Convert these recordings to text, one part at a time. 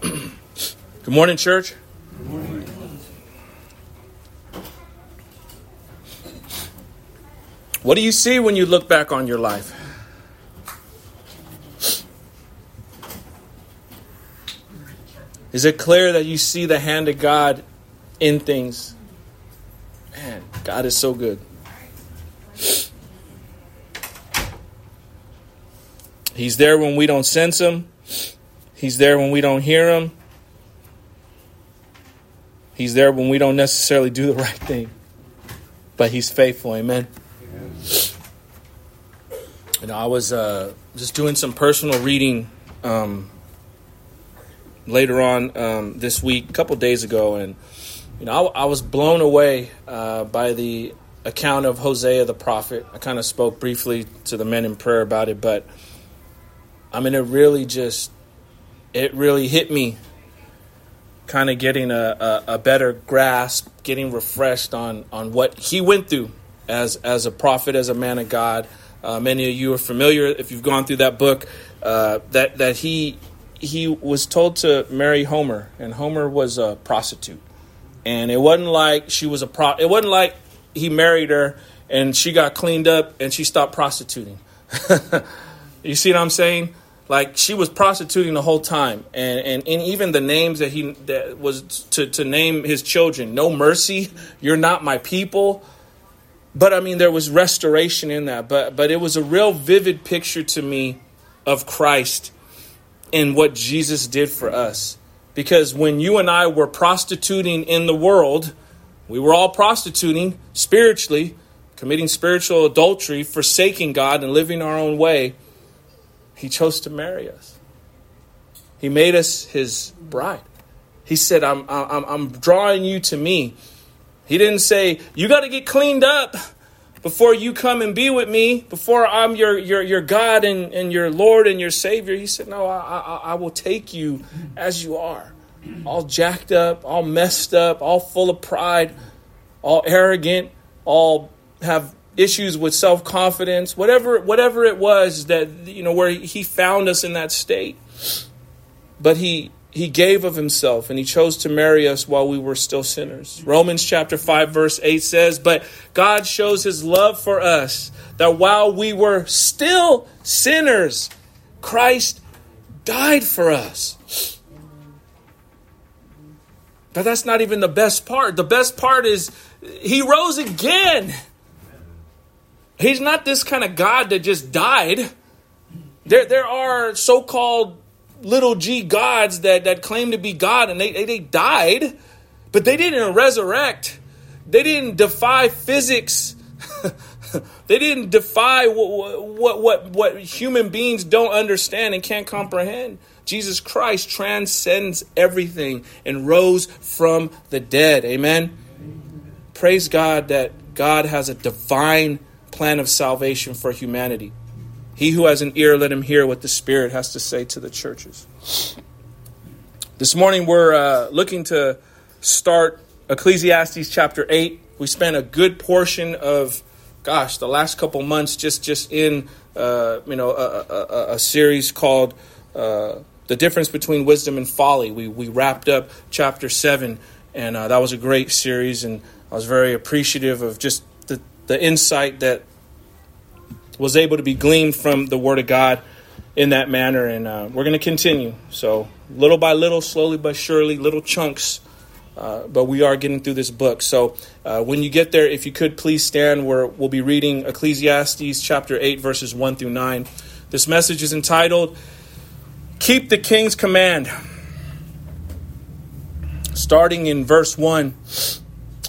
Good morning, church. What do you see when you look back on your life? Is it clear that you see the hand of God in things? Man, God is so good. He's there when we don't sense him. He's there when we don't hear him. He's there when we don't necessarily do the right thing. But he's faithful. Amen. You know, I was uh, just doing some personal reading um, later on um, this week, a couple days ago, and you know, I, I was blown away uh, by the account of Hosea the prophet. I kind of spoke briefly to the men in prayer about it, but I mean, it really just it really hit me. Kind of getting a, a, a better grasp, getting refreshed on on what he went through as as a prophet, as a man of God. Uh, many of you are familiar if you've gone through that book. Uh, that that he he was told to marry Gomer, and Gomer was a prostitute. And it wasn't like she was a pro. It wasn't like he married her and she got cleaned up and she stopped prostituting. you see what I'm saying? Like she was prostituting the whole time, and, and, and even the names that he that was to, to name his children, no mercy, you're not my people. But I mean, there was restoration in that. But but it was a real vivid picture to me of Christ and what Jesus did for us. Because when you and I were prostituting in the world, we were all prostituting spiritually, committing spiritual adultery, forsaking God and living our own way. He chose to marry us. He made us his bride. He said, I'm, I'm, I'm drawing you to me. He didn't say, You got to get cleaned up before you come and be with me, before I'm your, your, your God and, and your Lord and your Savior, he said, No, I, I, I will take you as you are. All jacked up, all messed up, all full of pride, all arrogant, all have issues with self confidence, whatever, whatever it was that, you know, where he found us in that state. But he, he gave of himself and he chose to marry us while we were still sinners. Romans chapter 5 verse 8 says, "But God shows his love for us that while we were still sinners, Christ died for us." But that's not even the best part. The best part is he rose again. He's not this kind of God that just died. There, there are so called little g gods that, that claim to be God and they, they, died, but they didn't resurrect. They didn't defy physics. they didn't defy what, what, what, what human beings don't understand and can't comprehend. Jesus Christ transcends everything and rose from the dead. Amen. Praise God that God has a divine plan of salvation for humanity. He who has an ear, let him hear what the Spirit has to say to the churches. This morning, we're uh, looking to start Ecclesiastes chapter 8. We spent a good portion of, gosh, the last couple months just, just in, uh, you know, a, a, a series called uh, The Difference Between Wisdom and Folly. We, we wrapped up chapter 7, and uh, that was a great series, and I was very appreciative of just the, insight that was able to be gleaned from the Word of God in that manner. And uh, we're going to continue. So, little by little, slowly but surely, little chunks. Uh, but we are getting through this book. So, uh, when you get there, if you could please stand, we'll be reading Ecclesiastes chapter 8, verses 1 through 9. This message is entitled, Keep the King's Command. Starting in verse 1.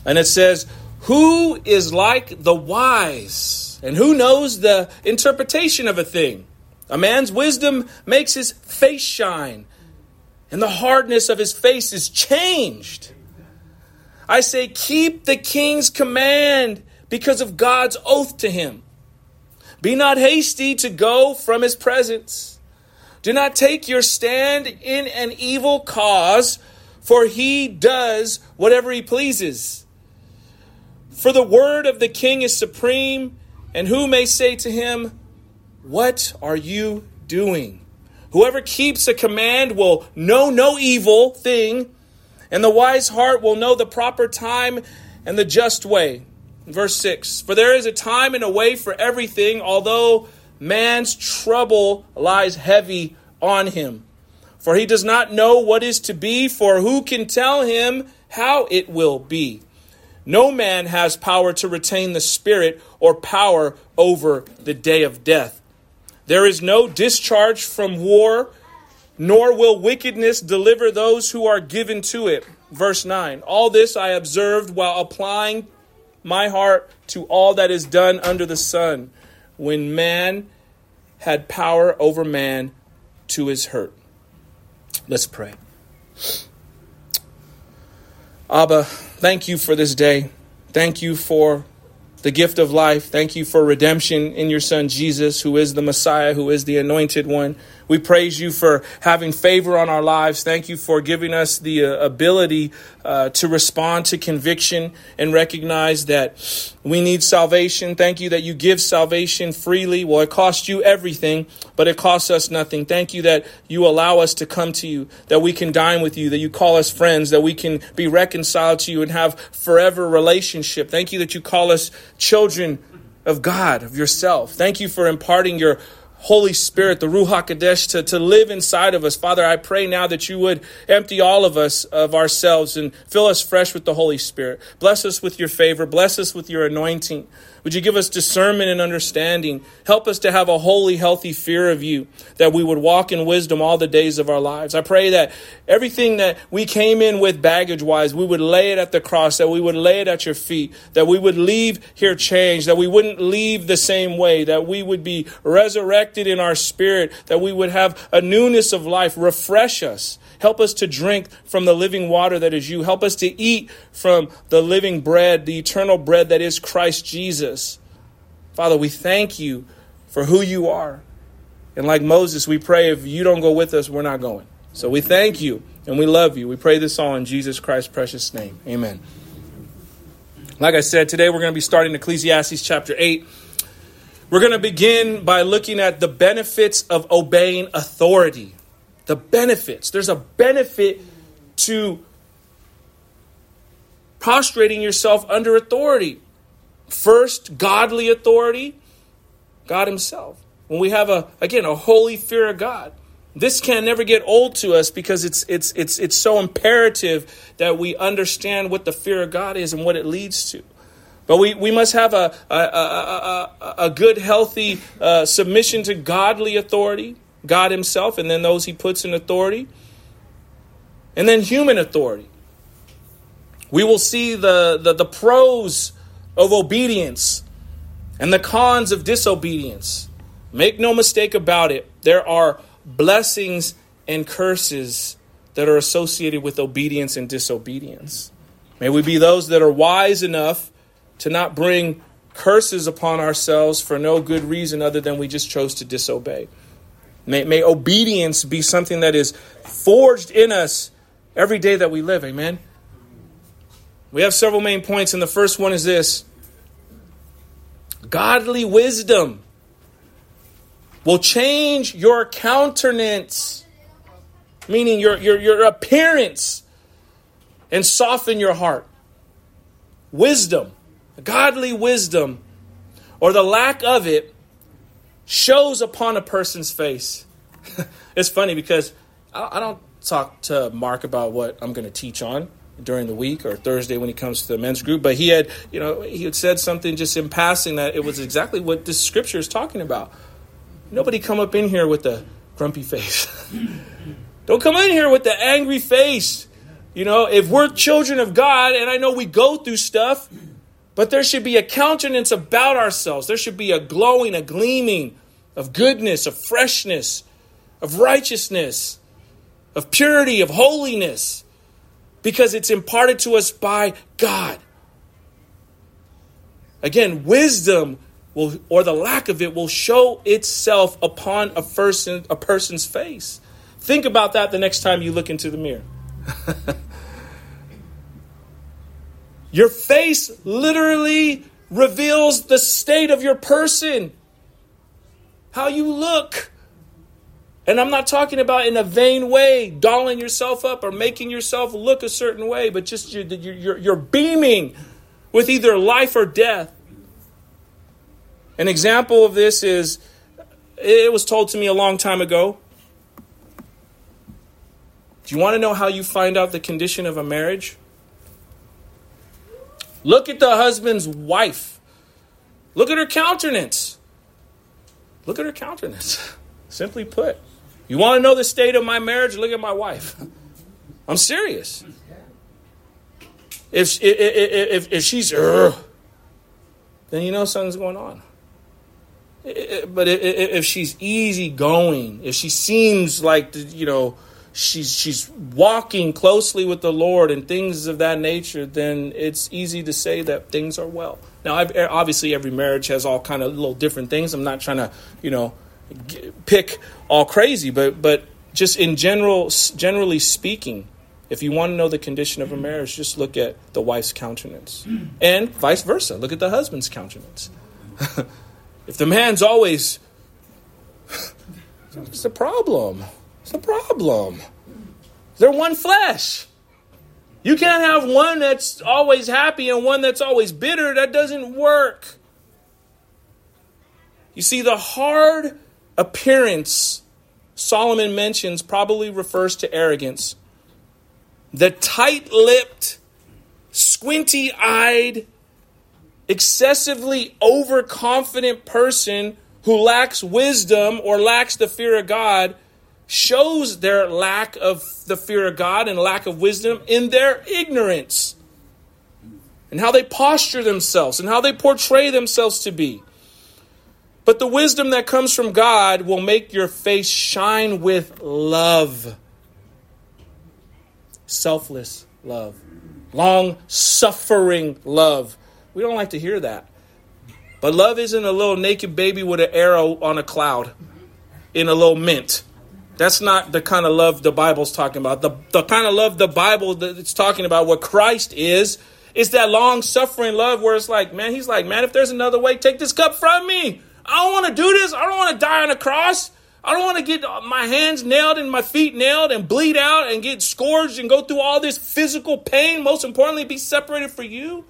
And it says, Who is like the wise? And who knows the interpretation of a thing? A man's wisdom makes his face shine, and the hardness of his face is changed. I say, keep the king's command because of God's oath to him. Be not hasty to go from his presence. Do not take your stand in an evil cause, for he does whatever he pleases. For the word of the king is supreme and who may say to him, What are you doing? Whoever keeps a command will know no evil thing, and the wise heart will know the proper time and the just way. Verse 6 For there is a time and a way for everything, although man's trouble lies heavy on him. For he does not know what is to be, for who can tell him how it will be? No man has power to retain the Spirit or power over the day of death. There is no discharge from war, nor will wickedness deliver those who are given to it. Verse 9 All this I observed while applying my heart to all that is done under the sun, when man had power over man to his hurt. Let's pray. Abba, thank you for this day. Thank you for the gift of life. Thank you for redemption in your Son Jesus, who is the Messiah, who is the anointed one. We praise you for having favor on our lives. Thank you for giving us the uh, ability uh, to respond to conviction and recognize that we need salvation. Thank you that you give salvation freely. Well, it costs you everything, but it costs us nothing. Thank you that you allow us to come to you, that we can dine with you, that you call us friends, that we can be reconciled to you and have forever relationship. Thank you that you call us children of God, of yourself. Thank you for imparting your Holy Spirit, the Ruach HaKodesh, to, to live inside of us. Father, I pray now that you would empty all of us of ourselves and fill us fresh with the Holy Spirit. Bless us with your favor. Bless us with your anointing. Would you give us discernment and understanding? Help us to have a holy, healthy fear of you, that we would walk in wisdom all the days of our lives. I pray that everything that we came in with baggage wise, we would lay it at the cross, that we would lay it at your feet, that we would leave here changed, that we wouldn't leave the same way, that we would be resurrected in our spirit, that we would have a newness of life. Refresh us. Help us to drink from the living water that is you. Help us to eat from the living bread, the eternal bread that is Christ Jesus. Father, we thank you for who you are. And like Moses, we pray if you don't go with us, we're not going. So we thank you and we love you. We pray this all in Jesus Christ's precious name. Amen. Like I said, today we're going to be starting Ecclesiastes chapter 8. We're going to begin by looking at the benefits of obeying authority the benefits. There's a benefit to prostrating yourself under authority. First, godly authority, God Himself. When we have a again a holy fear of God. This can never get old to us because it's it's it's it's so imperative that we understand what the fear of God is and what it leads to. But we, we must have a, a, a, a, a good, healthy uh, submission to godly authority. God Himself, and then those He puts in authority, and then human authority. We will see the, the, the pros of obedience and the cons of disobedience. Make no mistake about it, there are blessings and curses that are associated with obedience and disobedience. May we be those that are wise enough to not bring curses upon ourselves for no good reason other than we just chose to disobey. May, may obedience be something that is forged in us every day that we live. Amen. We have several main points, and the first one is this godly wisdom will change your countenance, meaning your, your, your appearance, and soften your heart. Wisdom, godly wisdom, or the lack of it, shows upon a person's face. it's funny because I, don't talk to Mark about what I'm going to teach on during the week or Thursday when he comes to the men's group, but he had, you know, he had said something just in passing that it was exactly what this scripture is talking about. Nobody come up in here with a grumpy face. Don't come in here with the angry face. You know, if we're children of God, and I know we go through stuff, but there should be a countenance about ourselves. There should be a glowing, a gleaming of goodness, of freshness, of righteousness, of purity, of holiness, because it's imparted to us by God. Again, wisdom will, or the lack of it will show itself upon a person, a person's face. Think about that the next time you look into the mirror. Your face literally reveals the state of your person, how you look. And I'm not talking about in a vain way, dolling yourself up or making yourself look a certain way, but just you're, you're, you're beaming with either life or death. An example of this is it was told to me a long time ago. Do you want to know how you find out the condition of a marriage? Look at the husband's wife. Look at her countenance. Look at her countenance. Simply put, you want to know the state of my marriage? Look at my wife. I'm serious. If if if, if she's then you know something's going on. But if she's easygoing, if she seems like you know she's she's walking closely with the Lord and things of that nature, then it's easy to say that things are well. Now, I've, eh, obviously, every marriage has all kind of little different things. I'm not trying to you know pick all crazy, but but just in general, generally speaking, if you want to know the condition of a marriage, just look at the wife's countenance, and vice versa. Look at the husband's countenance. if the man's always, it's a problem. A problem. They're one flesh. You can't have one that's always happy and one that's always bitter. That doesn't work. You see, the hard appearance Solomon mentions probably refers to arrogance. The tight lipped, squinty eyed, excessively overconfident person who lacks wisdom or lacks the fear of God shows their lack of the fear of God and lack of wisdom in their ignorance and how they posture themselves and how they portray themselves to be. But the wisdom that comes from God will make your face shine with love. Selfless love. Long suffering love. We don't like to hear that. But love isn't a little naked baby with an arrow on a cloud in a little mint. That's not the kind of love the Bible's talking about. The, the kind of love the Bible that's talking about, what Christ is, is that long suffering love where it's like, man, he's like, man, if there's another way, take this cup from me. I don't want to do this. I don't want to die on a cross. I don't want to get my hands nailed and my feet nailed and bleed out and get scourged and go through all this physical pain. Most importantly, be separated for you.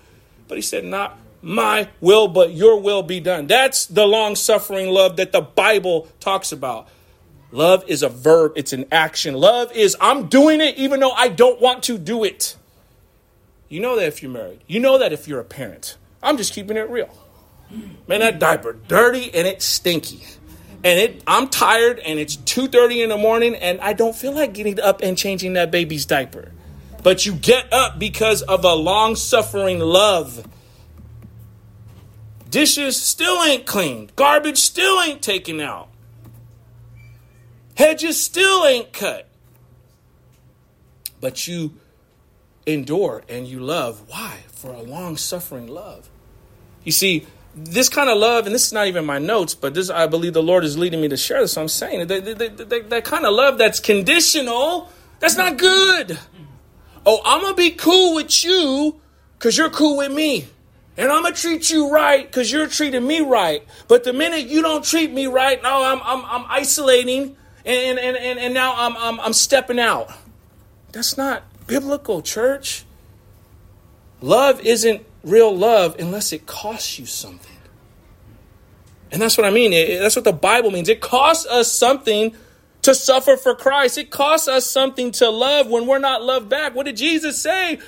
But he said, Not my will, but your will be done. That's the long suffering love that the Bible talks about. Love is a verb, it's an action. Love is, I'm doing it even though I don't want to do it. You know that if you're married, you know that if you're a parent. I'm just keeping it real. Man, that diaper dirty and it's stinky. And it I'm tired and it's 2:30 in the morning and I don't feel like getting up and changing that baby's diaper. But you get up because of a long-suffering love. Dishes still ain't cleaned. Garbage still ain't taken out. Hedges still ain't cut. But you endure and you love. Why? For a long suffering love. You see, this kind of love, and this is not even my notes, but this I believe the Lord is leading me to share this. So I'm saying that, that, that, that kind of love that's conditional, that's not good. Oh, I'm gonna be cool with you because you're cool with me. And I'm gonna treat you right because you're treating me right. But the minute you don't treat me right, now I'm I'm, I'm isolating and, and, and, and now I'm, I'm I'm stepping out. That's not biblical, church. Love isn't real love unless it costs you something. And that's what I mean. It, that's what the Bible means. It costs us something to suffer for Christ. It costs us something to love when we're not loved back. What did Jesus say?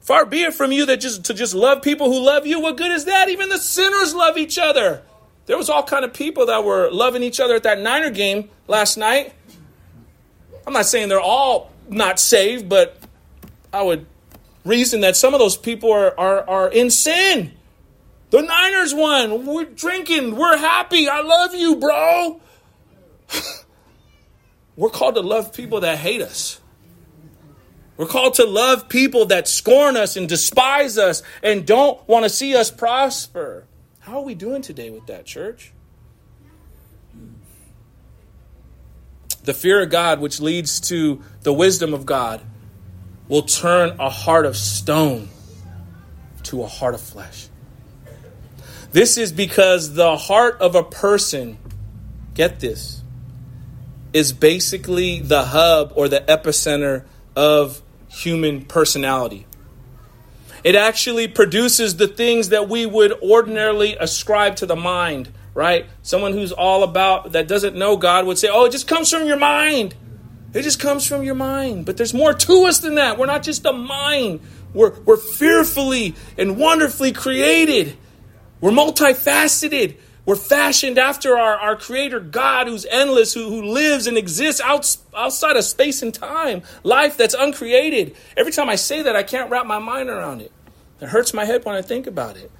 Far be it from you that just to just love people who love you. What good is that? Even the sinners love each other. There was all kind of people that were loving each other at that Niner game last night. I'm not saying they're all not saved, but I would reason that some of those people are, are, are in sin. The Niners won. We're drinking. We're happy. I love you, bro. We're called to love people that hate us. We're called to love people that scorn us and despise us and don't want to see us prosper. How are we doing today with that, church? The fear of God, which leads to the wisdom of God, will turn a heart of stone to a heart of flesh. This is because the heart of a person, get this, is basically the hub or the epicenter of human personality. It actually produces the things that we would ordinarily ascribe to the mind, right? Someone who's all about, that doesn't know God would say, oh, it just comes from your mind. It just comes from your mind. But there's more to us than that. We're not just a mind, we're, we're fearfully and wonderfully created. We're multifaceted. We're fashioned after our, our Creator God who's endless, who, who lives and exists out, outside of space and time. Life that's uncreated. Every time I say that, I can't wrap my mind around it. It hurts my head when I think about it.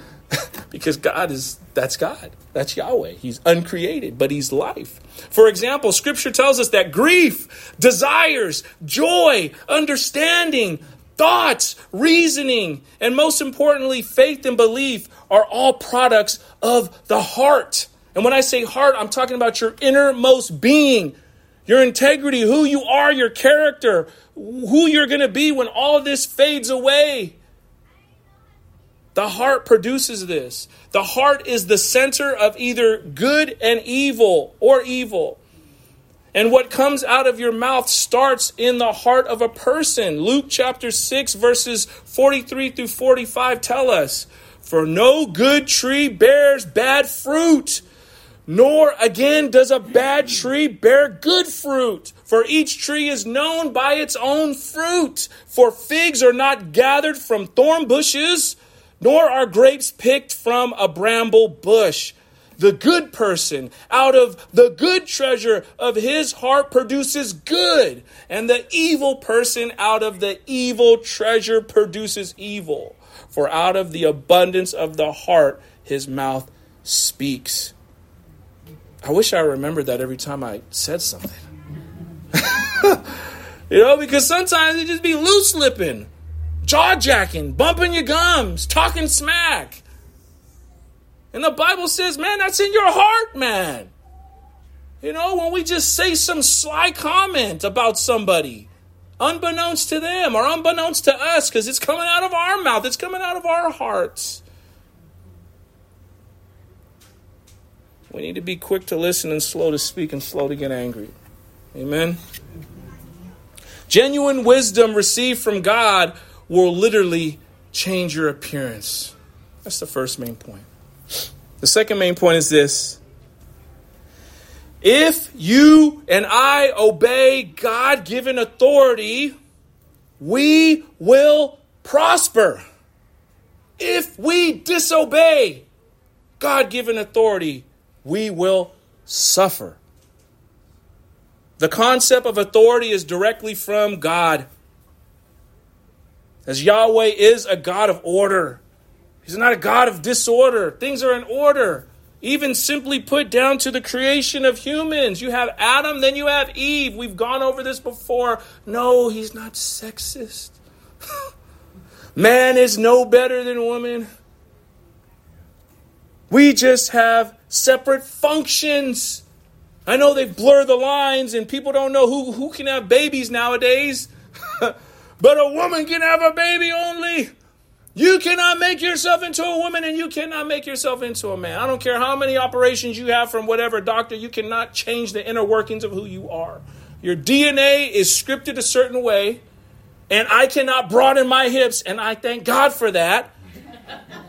because God is, that's God. That's Yahweh. He's uncreated, but He's life. For example, Scripture tells us that grief, desires, joy, understanding, thoughts, reasoning, and most importantly, faith and belief are all products of the heart. And when I say heart, I'm talking about your innermost being, your integrity, who you are, your character, who you're going to be when all this fades away. The heart produces this. The heart is the center of either good and evil or evil. And what comes out of your mouth starts in the heart of a person. Luke chapter 6, verses 43 through 45 tell us For no good tree bears bad fruit, nor again does a bad tree bear good fruit. For each tree is known by its own fruit. For figs are not gathered from thorn bushes, nor are grapes picked from a bramble bush. The good person out of the good treasure of his heart produces good, and the evil person out of the evil treasure produces evil. For out of the abundance of the heart his mouth speaks. I wish I remembered that every time I said something. you know, because sometimes it just be loose lipping, jaw jacking, bumping your gums, talking smack. And the Bible says, man, that's in your heart, man. You know, when we just say some sly comment about somebody, unbeknownst to them or unbeknownst to us, because it's coming out of our mouth, it's coming out of our hearts. We need to be quick to listen and slow to speak and slow to get angry. Amen. Genuine wisdom received from God will literally change your appearance. That's the first main point. The second main point is this if you and I obey God given authority, we will prosper. If we disobey God given authority, we will suffer. The concept of authority is directly from God. As Yahweh is a God of order, He's not a God of disorder. Things are in order. Even simply put down to the creation of humans. You have Adam, then you have Eve. We've gone over this before. No, he's not sexist. Man is no better than woman. We just have separate functions. I know they blur the lines and people don't know who, who can have babies nowadays. but a woman can have a baby only. You cannot make yourself into a woman and you cannot make yourself into a man. I don't care how many operations you have from whatever doctor, you cannot change the inner workings of who you are. Your DNA is scripted a certain way, and I cannot broaden my hips, and I thank God for that.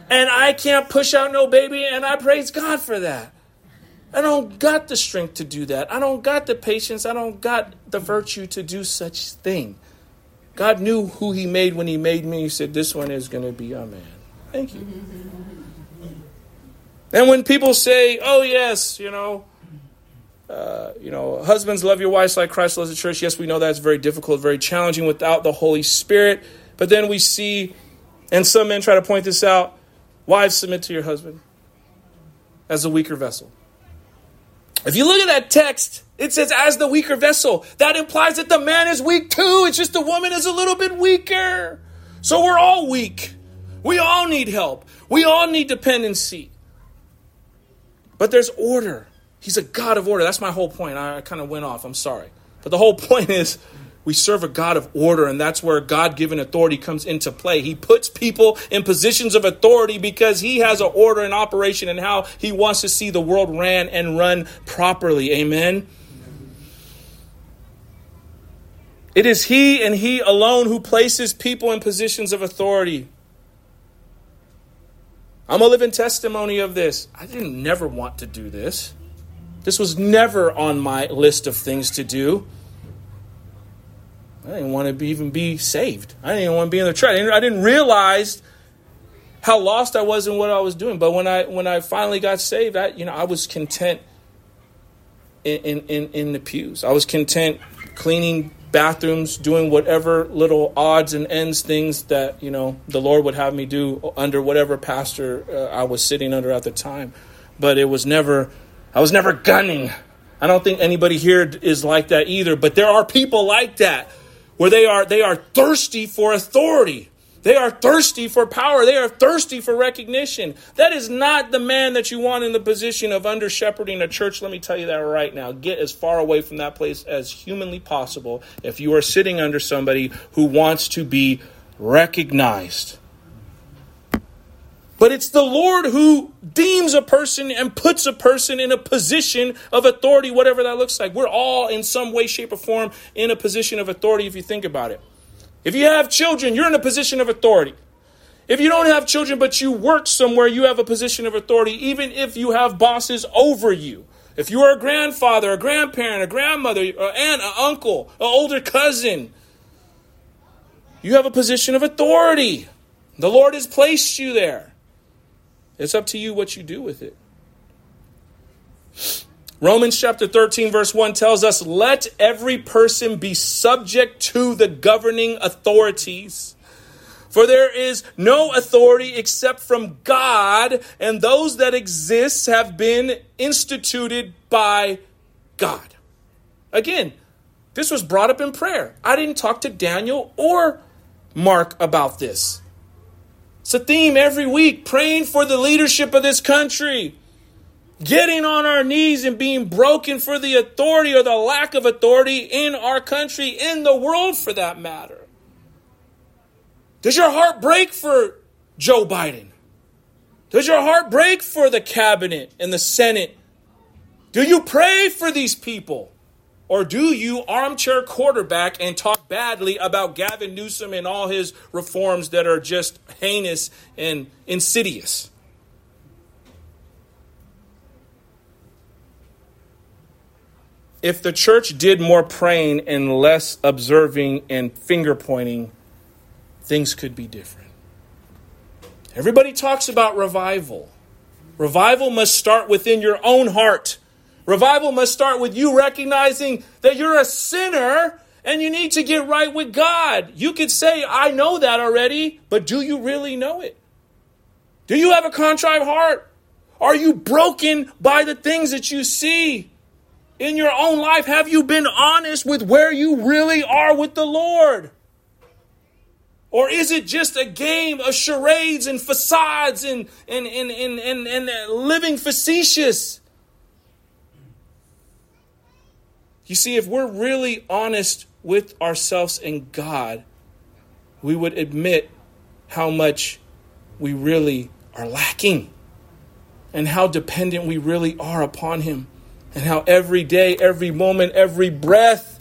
And I can't push out no baby, and I praise God for that. I don't got the strength to do that. I don't got the patience. I don't got the virtue to do such thing. God knew who He made when He made me. He said, This one is going to be a man. Thank you. And when people say, Oh, yes, you know, uh, you know, husbands love your wives like Christ loves the church. Yes, we know that's very difficult, very challenging without the Holy Spirit. But then we see, and some men try to point this out wives submit to your husband as a weaker vessel. If you look at that text, it says, as the weaker vessel. That implies that the man is weak too. It's just the woman is a little bit weaker. So we're all weak. We all need help. We all need dependency. But there's order. He's a God of order. That's my whole point. I, kind of went off. I'm sorry. But the whole point is we serve a God of order, and that's where God given authority comes into play. He puts people in positions of authority because He has an order and operation and how He wants to see the world ran and run properly. Amen. It is He and He alone who places people in positions of authority. I'm a living testimony of this. I didn't never want to do this. This was never on my list of things to do. I didn't want to be, even be saved. I didn't even want to be in the church. I didn't, I didn't realize how lost I was in what I was doing. But when I when I finally got saved, I you know I was content in in, in the pews. I was content cleaning bathrooms, doing whatever little odds and ends things that you know the Lord would have me do under whatever pastor uh, I was sitting under at the time. But it was never, I was never gunning. I don't think anybody here is like that either. But there are people like that, where they are they are thirsty for authority. They are thirsty for power. They are thirsty for recognition. That is not the man that you want in the position of under shepherding a church. Let me tell you that right now. Get as far away from that place as humanly possible if you are sitting under somebody who wants to be recognized. But it's the Lord who deems a person and puts a person in a position of authority, whatever that looks like. We're all, in some way, shape, or form, in a position of authority if you think about it. If you have children, you're in a position of authority. If you don't have children, but you work somewhere, you have a position of authority, even if you have bosses over you. If you are a grandfather, a grandparent, a grandmother, an aunt, an uncle, an older cousin, you have a position of authority. The Lord has placed you there. It's up to you what you do with it. Romans chapter 13, verse 1 tells us, Let every person be subject to the governing authorities. For there is no authority except from God, and those that exist have been instituted by God. Again, this was brought up in prayer. I didn't talk to Daniel or Mark about this. It's a theme every week praying for the leadership of this country getting on our knees and being broken for the authority or the lack of authority in our country, in the world for that matter. Does your heart break for Joe Biden? Does your heart break for the cabinet and the Senate? Do you pray for these people? Or do you armchair quarterback and talk badly about Gavin Newsom and all his reforms that are just heinous and insidious? If the church did more praying and less observing and finger pointing, things could be different. Everybody talks about revival. Revival must start within your own heart. Revival must start with you recognizing that you're a sinner and you need to get right with God. You could say, I know that already, but do you really know it? Do you have a contrite heart? Are you broken by the things that you see? In your own life, have you been honest with where you really are with the Lord? Or is it just a game of charades and facades and, and, and, and, and, and living facetious? You see, if we're really honest with ourselves and God, we would admit how much we really are lacking and how dependent we really are upon Him and how every day, every moment, every breath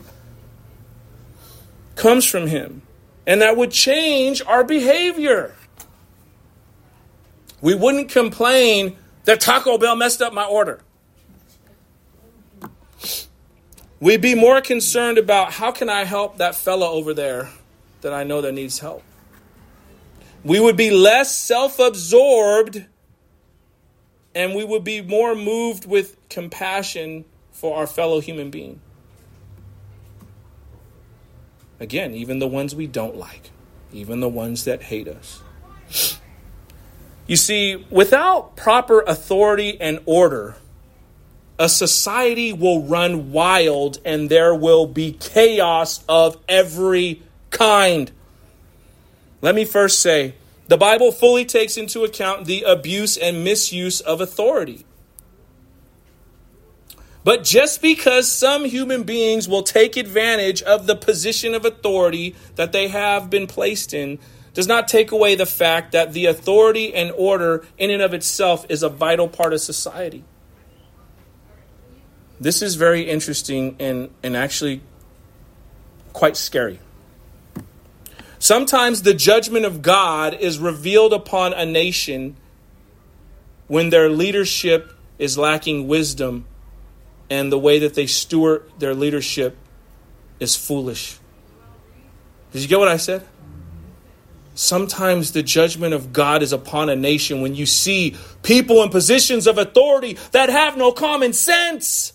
comes from Him. And that would change our behavior. We wouldn't complain that Taco Bell messed up my order. We'd be more concerned about how can I help that fella over there that I know that needs help. We would be less self absorbed and we would be more moved with compassion for our fellow human being. Again, even the ones we don't like, even the ones that hate us. You see, without proper authority and order, a society will run wild and there will be chaos of every kind. Let me first say the Bible fully takes into account the abuse and misuse of authority. But just because some human beings will take advantage of the position of authority that they have been placed in does not take away the fact that the authority and order in and of itself is a vital part of society. This is very interesting and, and actually quite scary. Sometimes the judgment of God is revealed upon a nation when their leadership is lacking wisdom and the way that they steward their leadership is foolish. Did you get what I said? Sometimes the judgment of God is upon a nation when you see people in positions of authority that have no common sense,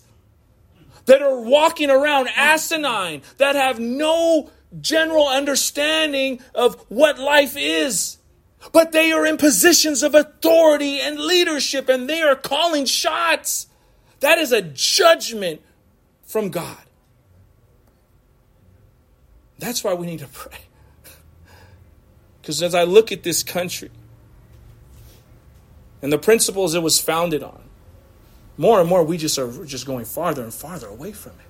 that are walking around asinine, that have no general understanding of what life is. But they are in positions of authority and leadership and they are calling shots. That is a judgment from God. That's why we need to pray. Because as I look at this country and the principles it was founded on, more and more we just are just going farther and farther away from it.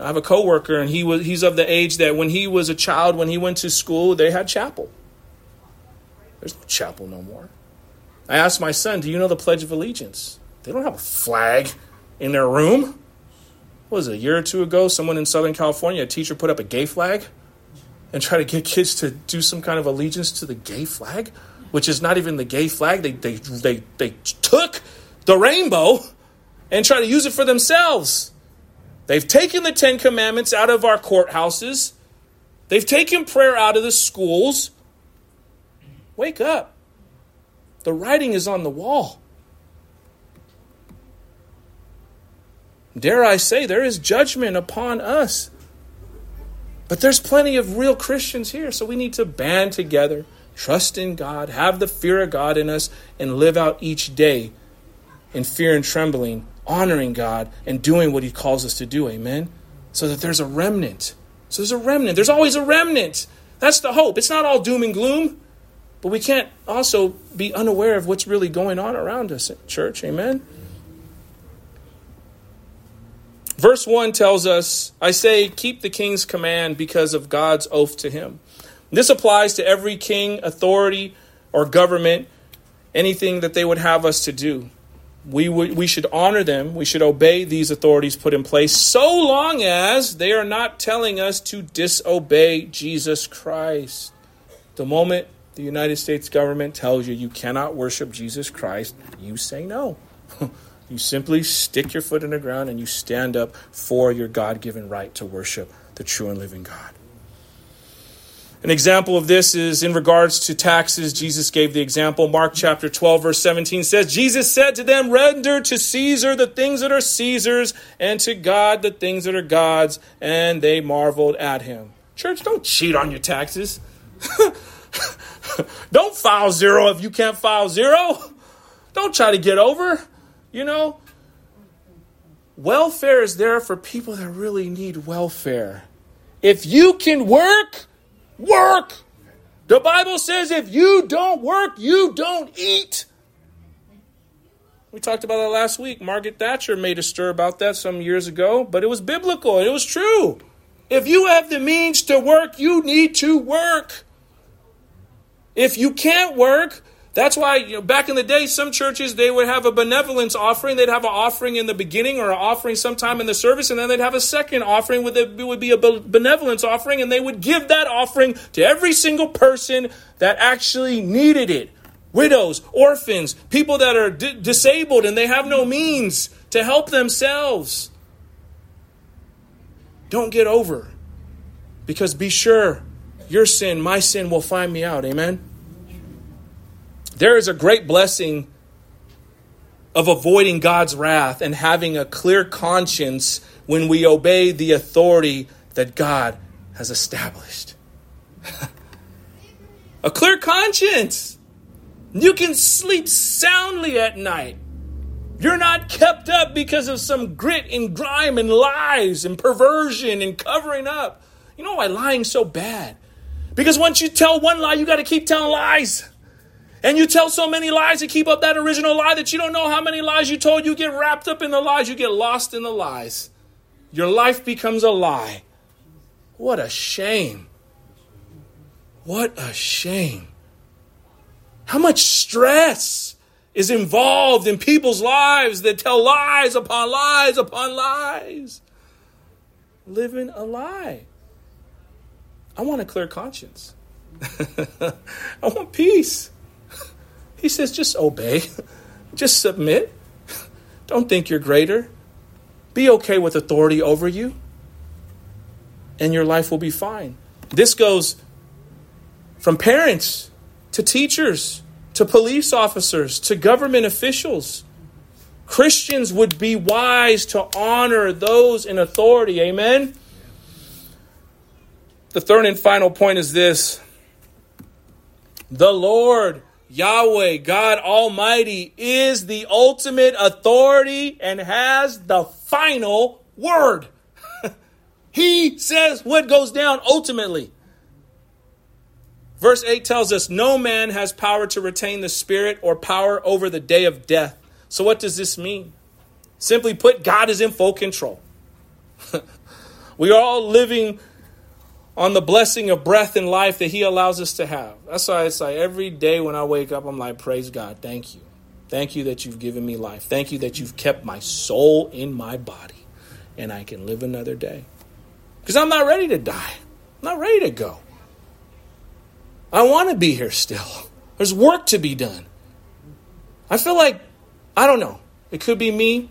I have a coworker, and he was he's of the age that when he was a child, when he went to school, they had chapel. There's no chapel no more. I asked my son, "Do you know the Pledge of Allegiance?" They don't have a flag in their room. What was it, a year or two ago? Someone in Southern California, a teacher put up a gay flag and try to get kids to do some kind of allegiance to the gay flag, which is not even the gay flag. They they they they took the rainbow and try to use it for themselves. They've taken the Ten Commandments out of our courthouses. They've taken prayer out of the schools. Wake up. The writing is on the wall. Dare I say, there is judgment upon us. But there's plenty of real Christians here, so we need to band together, trust in God, have the fear of God in us, and live out each day in fear and trembling honoring God and doing what He calls us to do. Amen? So that there's a remnant. So there's a remnant. There's always a remnant. That's the hope. It's not all doom and gloom, but we can't also be unaware of what's really going on around us at church. Amen? Verse 1 tells us, I say, keep the king's command because of God's oath to him. This applies to every king, authority, or government, anything that they would have us to do we, we should honor them. We should obey these authorities put in place so long as they are not telling us to disobey Jesus Christ. The moment the United States government tells you you cannot worship Jesus Christ, you say no. you simply stick your foot in the ground and you stand up for your God given right to worship the true and living God. An example of this is in regards to taxes. Jesus gave the example. Mark chapter 12, verse 17 says, Jesus said to them, Render to Caesar the things that are Caesar's, and to God the things that are God's. And they marveled at him. Church, don't cheat on your taxes. don't file zero if you can't file zero. Don't try to get over. You know, welfare is there for people that really need welfare. If you can work, Work! The Bible says if you don't work, you don't eat. We talked about that last week. Margaret Thatcher made a stir about that some years ago, but it was biblical. It was true. If you have the means to work, you need to work. If you can't work, that's why you know, back in the day, some churches they would have a benevolence offering. They'd have an offering in the beginning or an offering sometime in the service, and then they'd have a second offering. With it would be a benevolence offering, and they would give that offering to every single person that actually needed it. Widows, orphans, people that are disabled and they have no means to help themselves. Don't get over, because be sure your sin, my sin, will find me out. Amen. There is a great blessing of avoiding God's wrath and having a clear conscience when we obey the authority that God has established. a clear conscience. You can sleep soundly at night. You're not kept up because of some grit and grime and lies and perversion and covering up. You know why lying's so bad? Because once you tell one lie, you got to keep telling lies. And you tell so many lies to keep up that original lie that you don't know how many lies you told. You get wrapped up in the lies, you get lost in the lies. Your life becomes a lie. What a shame. What a shame. How much stress is involved in people's lives that tell lies upon lies upon lies. living a lie. I want a clear conscience. I want peace. He says, just obey, just submit. Don't think you're greater. Be okay with authority over you, and your life will be fine. This goes from parents to teachers to police officers to government officials. Christians would be wise to honor those in authority. Amen? The third and final point is this the Lord, Yahweh, God Almighty, is the ultimate authority and has the final word. he says what goes down ultimately. Verse 8 tells us no man has power to retain the Spirit or power over the day of death. So, what does this mean? Simply put, God is in full control. we are all living on the blessing of breath and life that He allows us to have. That's why it's like every day when I wake up, I'm like, praise God. Thank you. Thank you that you've given me life. Thank you that you've kept my soul in my body and I can live another day. Because I'm not ready to die, I'm not ready to go. I want to be here still. There's work to be done. I feel like, I don't know, it could be me,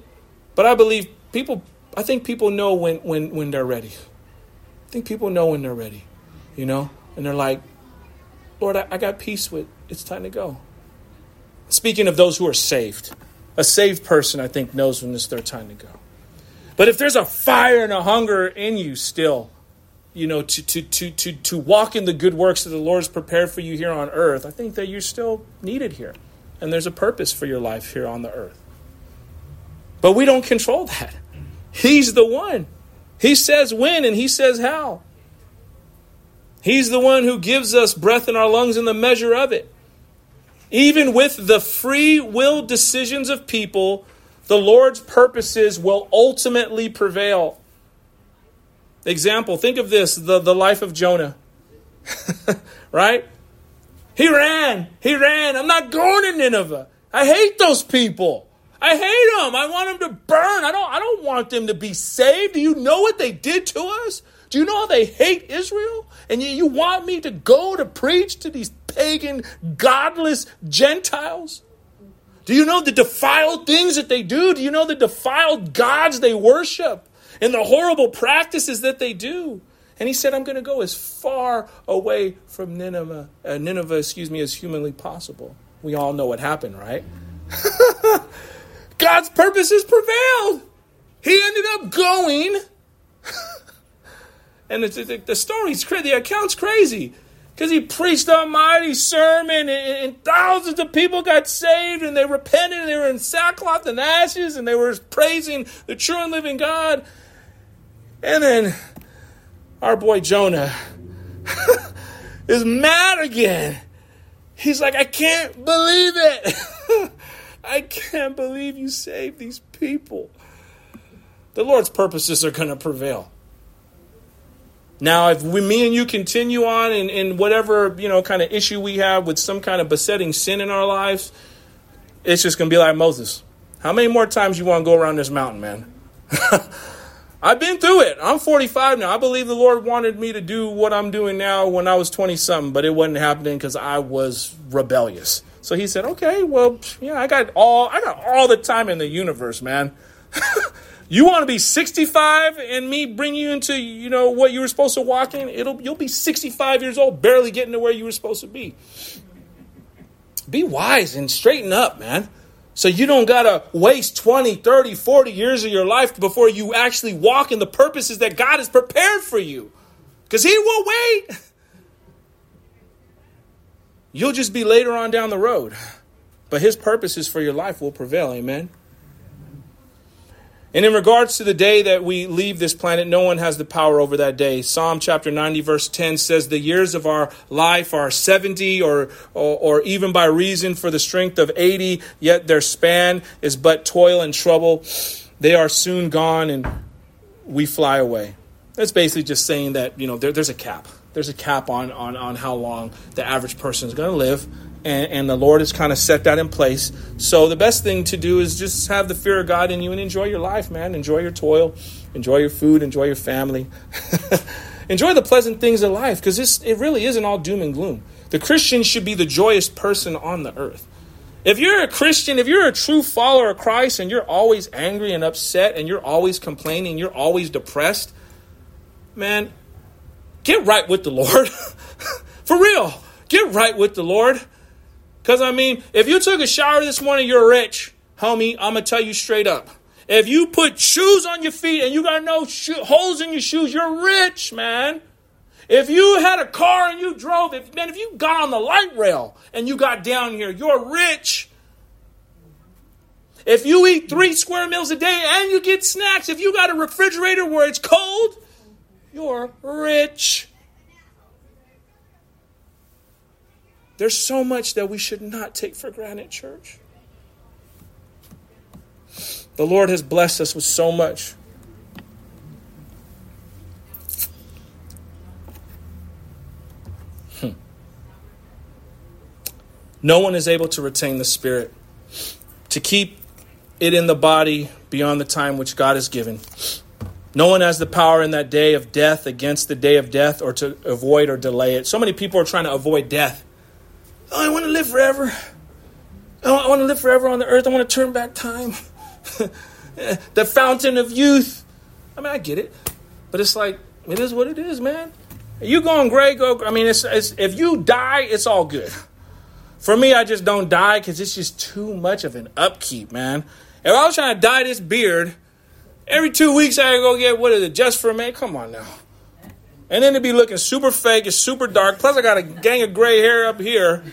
but I believe people, I think people know when, when, when they're ready. I think people know when they're ready, you know, and they're like, Lord, I, I got peace with it's time to go. Speaking of those who are saved, a saved person, I think, knows when it's their time to go. But if there's a fire and a hunger in you still, you know, to, to, to, to, to walk in the good works that the Lord has prepared for you here on earth, I think that you're still needed here. And there's a purpose for your life here on the earth. But we don't control that. He's the one. He says when and He says how. He's the one who gives us breath in our lungs and the measure of it. Even with the free will decisions of people, the Lord's purposes will ultimately prevail. Example, think of this the, the life of Jonah. right? He ran. He ran. I'm not going to Nineveh. I hate those people. I hate them. I want them to burn. I don't, I don't want them to be saved. Do you know what they did to us? Do you know how they hate Israel? And you, you want me to go to preach to these pagan, godless Gentiles? Do you know the defiled things that they do? Do you know the defiled gods they worship and the horrible practices that they do? And he said, I'm going to go as far away from Nineveh, uh, Nineveh, excuse me, as humanly possible. We all know what happened, right? God's purposes prevailed. He ended up going. and the, the, the story's crazy. The account's crazy. Because he preached a mighty sermon, and, and, thousands of people got saved, and they repented, and they were in sackcloth and ashes, and they were praising the true and living God. And then our boy Jonah is mad again. He's like, I can't believe it. I can't believe you saved these people. The Lord's purposes are going to prevail. Now, if we, me and you continue on in, in whatever you know kind of issue we have with some kind of besetting sin in our lives, it's just going to be like Moses. How many more times you want to go around this mountain, man? I've been through it. I'm 45 now. I believe the Lord wanted me to do what I'm doing now when I was 20 something, but it wasn't happening because I was rebellious. So he said, "Okay, well, yeah, I got all I got all the time in the universe, man. you want to be 65 and me bring you into, you know, what you were supposed to walk in? It'll you'll be 65 years old, barely getting to where you were supposed to be. Be wise and straighten up, man." So you don't got to waste 20, 30, 40 years of your life before you actually walk in the purposes that God has prepared for you. Because He will wait. You'll just be later on down the road. But his purposes for your life will prevail. Amen. And in regards to the day that we leave this planet, no one has the power over that day. Psalm chapter 90, verse 10 says, The years of our life are 70, or, or, or, even by reason for the strength of 80, yet their span is but toil and trouble. They are soon gone, and we fly away. That's basically just saying that, you know, there, there's a cap there's a cap on, on, on how long the average person is going to live, And, and, the Lord has kind of set that in place. So the best thing to do is just have the fear of God in you and enjoy your life, man. Enjoy your toil, enjoy your food, enjoy your family, enjoy the pleasant things of life because it really isn't all doom and gloom. The Christian should be the joyous person on the earth. If you're a Christian, if you're a true follower of Christ and you're always angry and upset and you're always complaining, you're always depressed, man, get right with the Lord. For real, get right with the Lord. Because, I mean, if you took a shower this morning, you're rich, homie. I'm going to tell you straight up. If you put shoes on your feet and you got no sho- holes in your shoes, you're rich, man. If you had a car and you drove, if man, if you got on the light rail and you got down here, you're rich. If you eat three square meals a day and you get snacks, if you got a refrigerator where it's cold, you're rich. There's so much that we should not take for granted, church. The Lord has blessed us with so much. Hmm. No one is able to retain the Spirit, to keep it in the body beyond the time which God has given. No one has the power in that day of death against the day of death or to avoid or delay it. So many people are trying to avoid death. Oh, I want to live forever. Oh, I want to live forever on the earth. I want to turn back time. the fountain of youth. I mean, I get it, but it's like it is what it is, man. You going gray? Go. I mean, it's, it's if you die, it's all good. For me, I just don't die because it's just too much of an upkeep, man. If I was trying to dye this beard, every two weeks I go get what is it, just for me? Come on now. And then it'd be looking super fake, it's super dark. Plus, I got a gang of gray hair up here.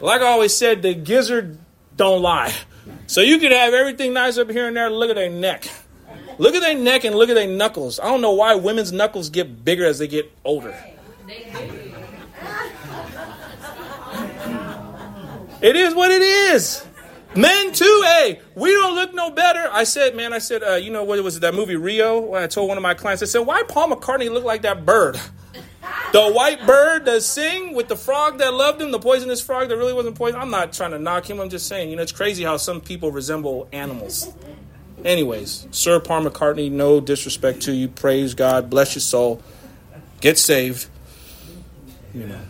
Like I always said, the gizzard don't lie. So you could have everything nice up here and there. Look at their neck. Look at their neck and look at their knuckles. I don't know why women's knuckles get bigger as they get older. It is what it is. Men too, hey, we don't look no better. I said, man, I said, uh, you know what was it, that movie Rio? I told one of my clients, I said, why Paul McCartney look like that bird? The white bird that sing with the frog that loved him, the poisonous frog that really wasn't poison. I'm not trying to knock him. I'm just saying, you know, it's crazy how some people resemble animals. Anyways, Sir Paul McCartney, no disrespect to you. Praise God. Bless your soul. Get saved. You know.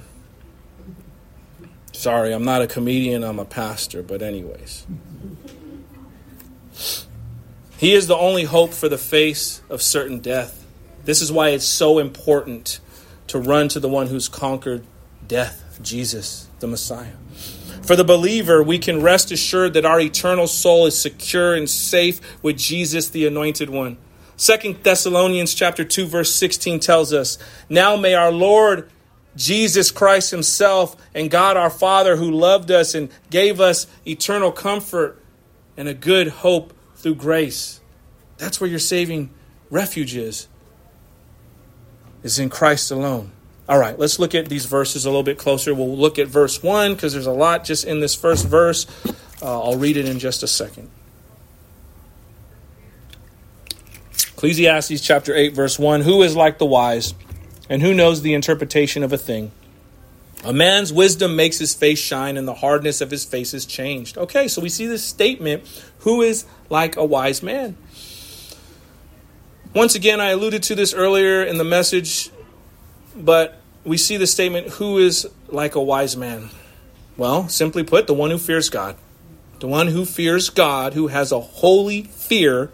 Sorry, I'm not a comedian, I'm a pastor, but, anyways. He is the only hope for the face of certain death. This is why it's so important to run to the one who's conquered death, Jesus, the Messiah. For the believer, we can rest assured that our eternal soul is secure and safe with Jesus, the anointed one. Second Thessalonians chapter 2 verse 16 tells us, "Now may our Lord Jesus Christ Himself and God our Father, who loved us and gave us eternal comfort and a good hope through grace. That's where your saving refuge is, is in Christ alone. All right, let's look at these verses a little bit closer. We'll look at verse 1 because there's a lot just in this first verse. Uh, I'll read it in just a second. Ecclesiastes chapter 8, verse 1 Who is like the wise? And who knows the interpretation of a thing? A man's wisdom makes his face shine, and the hardness of his face is changed. Okay, so we see this statement who is like a wise man? Once again, I alluded to this earlier in the message, but we see the statement who is like a wise man? Well, simply put, the one who fears God. The one who fears God, who has a holy fear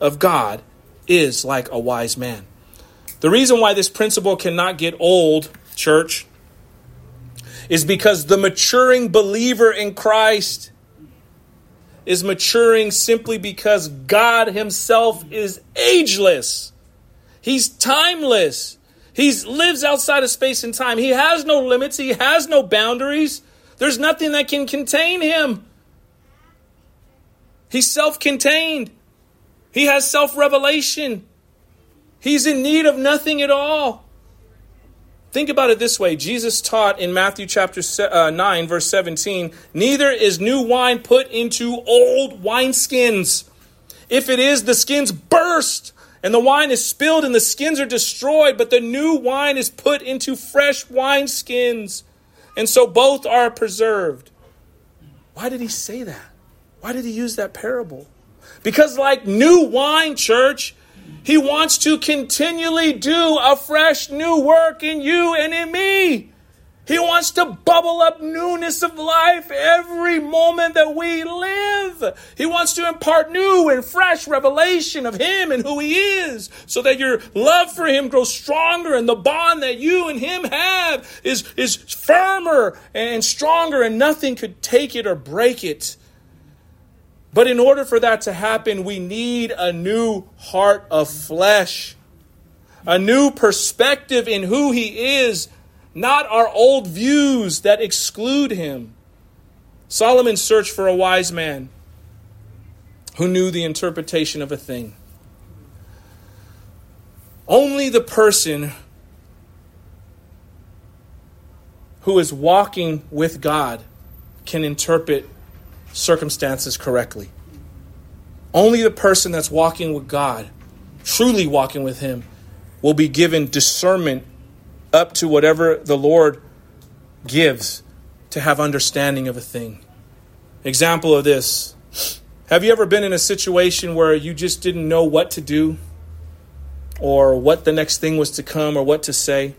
of God, is like a wise man. The reason why this principle cannot get old, church, is because the maturing believer in Christ is maturing simply because God Himself is ageless. He's timeless. He lives outside of space and time. He has no limits. He has no boundaries. There's nothing that can contain Him. He's self contained. He has self revelation. He's in need of nothing at all. Think about it this way Jesus taught in Matthew chapter uh, 9, verse 17 Neither is new wine put into old wineskins. If it is, the skins burst, and the wine is spilled, and the skins are destroyed, but the new wine is put into fresh wineskins. and so both are preserved. Why did he say that? Why did he use that parable? Because, like new wine, church, he wants to continually do a fresh new work in you and in me. He wants to bubble up newness of life every moment that we live. He wants to impart new and fresh revelation of Him and who He is so that your love for Him grows stronger and the bond that you and Him have is, is firmer and stronger and nothing could take it or break it. But in order for that to happen, we need a new heart of flesh, a new perspective in who He is not our old views that exclude him. Solomon searched for a wise man who knew the interpretation of a thing. Only the person who is walking with God can interpret circumstances correctly. Only the person that's walking with God, truly walking with Him, will be given discernment up to whatever the Lord gives to have understanding of a thing. Example of this Have you ever been in a situation where you just didn't know what to do or what the next thing was to come or what to say?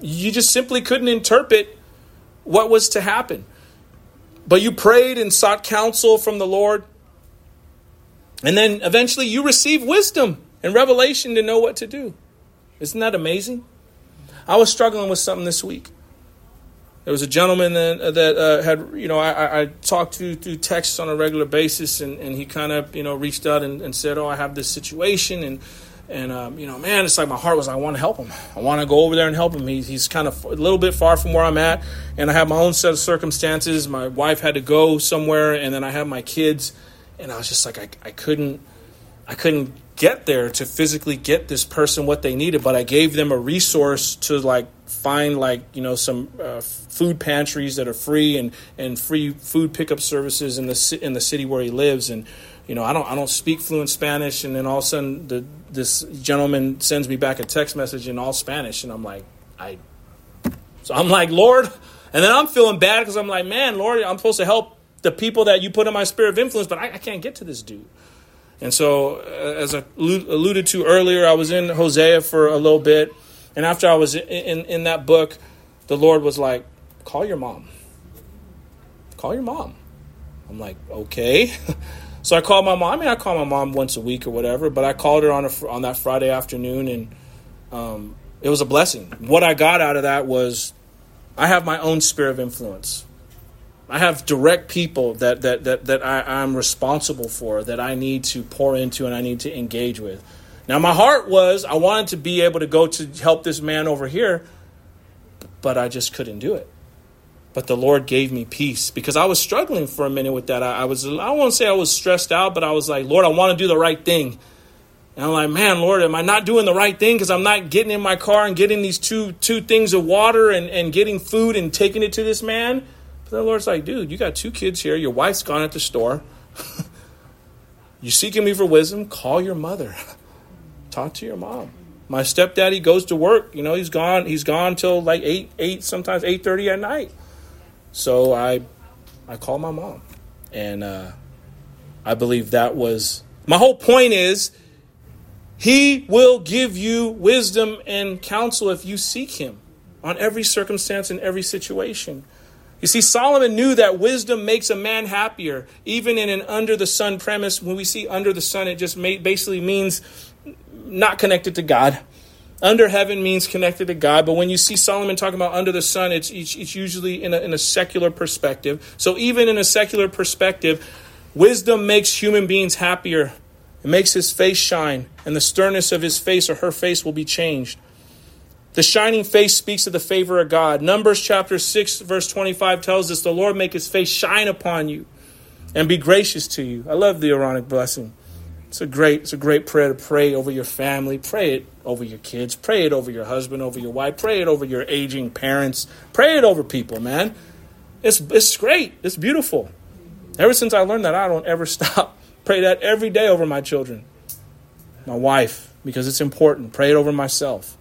You just simply couldn't interpret what was to happen. But you prayed and sought counsel from the Lord. And then eventually you receive wisdom and revelation to know what to do. Isn't that amazing? I was struggling with something this week. There was a gentleman that, that uh, had, you know, I, I talked to through texts on a regular basis, and, and he kind of, you know, reached out and, and, said, "Oh, I have this situation," and and um, you know, man, it's like my heart was, I want to help him. I want to go over there and help him. He's, he's kind of a little bit far from where I'm at, and I have my own set of circumstances. My wife had to go somewhere, and then I have my kids, and I was just like, I, I couldn't, I couldn't get there to physically get this person what they needed but i gave them a resource to like find like you know some uh, food pantries that are free and and free food pickup services in the in the city where he lives and you know i don't i don't speak fluent spanish and then all of a sudden the, this gentleman sends me back a text message in all spanish and i'm like i so i'm like lord and then i'm feeling bad because i'm like man lord i'm supposed to help the people that you put in my sphere of influence but I, I can't get to this dude and so, uh, as I alluded to earlier, I was in Hosea for a little bit. And after I was in, in, in, that book, the Lord was like, call your mom. Call your mom. I'm like, okay. so I called my mom. I mean, I call my mom once a week or whatever, but I called her on, a, on that Friday afternoon, and um, it was a blessing. What I got out of that was I have my own sphere of influence. I have direct people that that that, that I, I'm responsible for that I need to pour into and I need to engage with. Now my heart was I wanted to be able to go to help this man over here, but I just couldn't do it. But the Lord gave me peace because I was struggling for a minute with that. I, I was I won't say I was stressed out, but I was like, Lord, I want to do the right thing. And I'm like, man, Lord, am I not doing the right thing? Because I'm not getting in my car and getting these two two things of water and, and getting food and taking it to this man. But the Lord's like, dude, you got two kids here. Your wife's gone at the store. you seeking me for wisdom? Call your mother. Talk to your mom. My stepdaddy goes to work. You know, he's gone. He's gone till like eight, eight, sometimes eight thirty at night. So I, I call my mom, and uh, I believe that was my whole point. Is he will give you wisdom and counsel if you seek him on every circumstance and every situation. You see, Solomon knew that wisdom makes a man happier, even in an under the sun premise. When we see under the sun, it just basically means not connected to God. Under heaven means connected to God, but when you see Solomon talking about under the sun, it's, it's usually in a, in a secular perspective. So, even in a secular perspective, wisdom makes human beings happier. It makes his face shine, and the sternness of his face or her face will be changed. The shining face speaks of the favor of God. Numbers chapter 6, verse 25 tells us the Lord make his face shine upon you and be gracious to you. I love the Aaronic blessing. It's a great, it's a great prayer to pray over your family. Pray it over your kids. Pray it over your husband, over your wife. Pray it over your aging parents. Pray it over people, man. It's it's great. It's beautiful. Ever since I learned that, I don't ever stop. Pray that every day over my children, my wife, because it's important. Pray it over myself.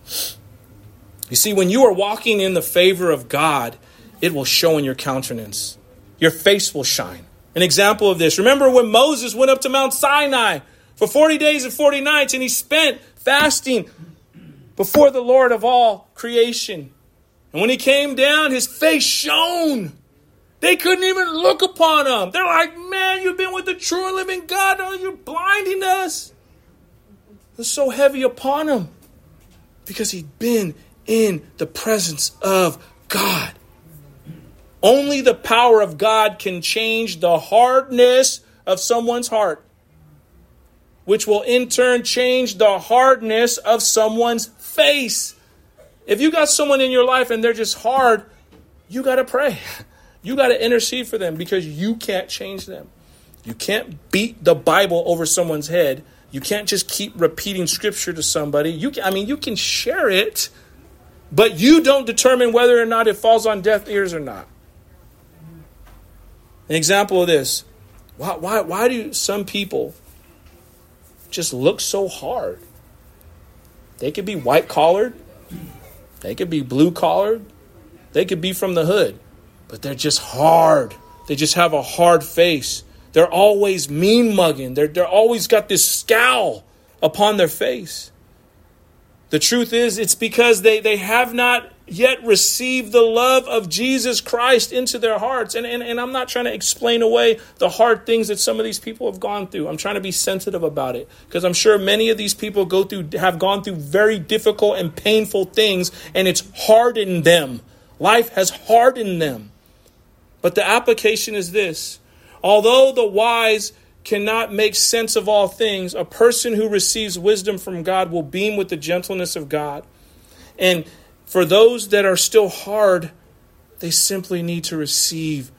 You see, when you are walking in the favor of God, it will show in your countenance. Your face will shine. An example of this remember when Moses went up to Mount Sinai for 40 days and 40 nights and he spent fasting before the Lord of all creation. And when he came down, his face shone. They couldn't even look upon him. They're like, man, you've been with the true and living God. Oh, you're blinding us. It was so heavy upon him because he'd been in the presence of God. Only the power of God can change the hardness of someone's heart, which will in turn change the hardness of someone's face. If you got someone in your life and they're just hard, you got to pray. You got to intercede for them because you can't change them. You can't beat the Bible over someone's head. You can't just keep repeating scripture to somebody. You can, I mean, you can share it, but you don't determine whether or not it falls on deaf ears or not. An example of this why, why, why do some people just look so hard? They could be white collared, they could be blue collared, they could be from the hood but they're just hard. They just have a hard face. They're always mean mugging. They're, they're always got this scowl upon their face. The truth is, it's because they, they have not yet receive the love of Jesus Christ into their hearts. And, and, and I'm not trying to explain away the hard things that some of these people have gone through. I'm trying to be sensitive about it because I'm sure many of these people go through have gone through very difficult and painful things, and it's hardened them. Life has hardened them. But the application is this although the wise cannot make sense of all things, a person who receives wisdom from God will beam with the gentleness of God. And for those that are still hard, they simply need to receive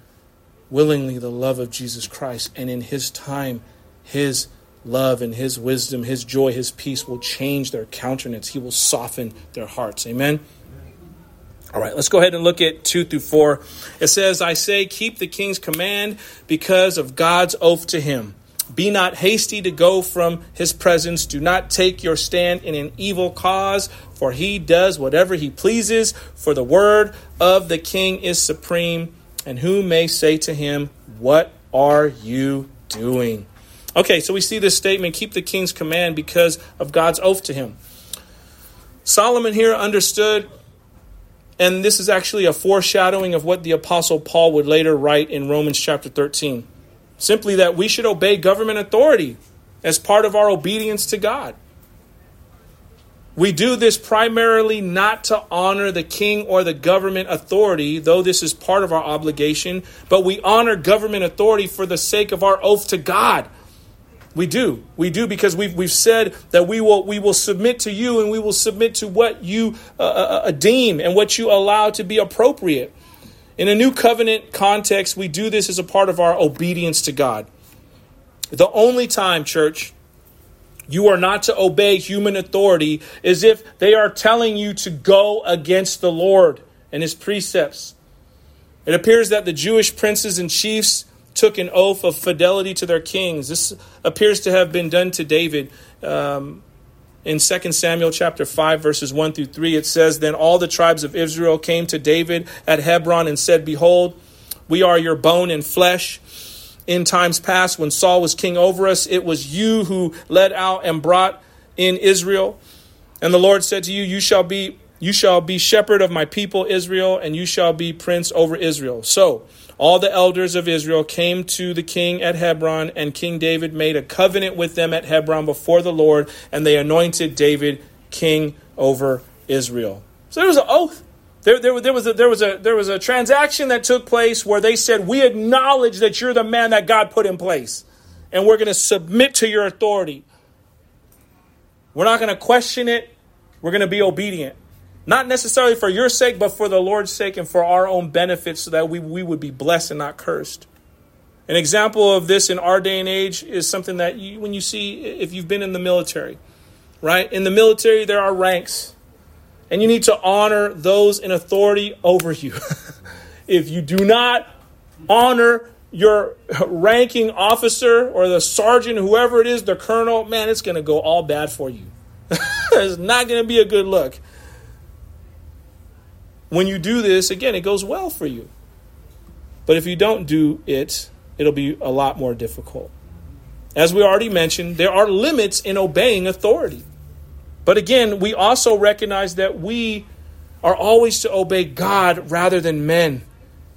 willingly the love of Jesus Christ. And in His time, His love and His wisdom, His joy, His peace will change their countenance. He will soften their hearts. Amen. All right, let's go ahead and look at 2 through 4. It says, I say, keep the king's command because of God's oath to him. Be not hasty to go from his presence. Do not take your stand in an evil cause, for he does whatever he pleases. For the word of the king is supreme. And who may say to him, What are you doing? Okay, so we see this statement keep the king's command because of God's oath to him. Solomon here understood and this is actually a foreshadowing of what the Apostle Paul would later write in Romans chapter 13. Simply that we should obey government authority as part of our obedience to God. We do this primarily not to honor the king or the government authority, though this is part of our obligation, but we honor government authority for the sake of our oath to God. We do. We do because we've, we've said that we will, we will submit to you and we will submit to what you uh, uh, uh, deem and what you allow to be appropriate. In a new covenant context, we do this as a part of our obedience to God. The only time, church, you are not to obey human authority is if they are telling you to go against the Lord and his precepts. It appears that the Jewish princes and chiefs took an oath of fidelity to their kings. This appears to have been done to David. Um, in 2 Samuel chapter 5 verses 1 through 3 it says then all the tribes of Israel came to David at Hebron and said behold we are your bone and flesh in times past when Saul was king over us it was you who led out and brought in Israel. And the Lord said to you you shall be you shall be shepherd of my people Israel and you shall be prince over Israel so all the elders of Israel came to the king at Hebron, and King David made a covenant with them at Hebron before the Lord, and they anointed David king over Israel. So there was an oath. There, there, there, was a, there, was a, there was a transaction that took place where they said, We acknowledge that you're the man that God put in place, and we're going to submit to your authority. We're not going to question it, we're going to be obedient. Not necessarily for your sake, but for the Lord's sake and for our own benefit so that we, we would be blessed and not cursed. An example of this in our day and age is something that you, when you see, if you've been in the military, right? In the military, there are ranks, and you need to honor those in authority over you. if you do not honor your ranking officer or the sergeant, whoever it is, the colonel, man, it's going to go all bad for you. it's not going to be a good look when you do this, again, it goes well for you. But if you don't do it, it'll be a lot more difficult. As we already mentioned, there are limits in obeying authority. But again, we also recognize that we are always to obey God rather than men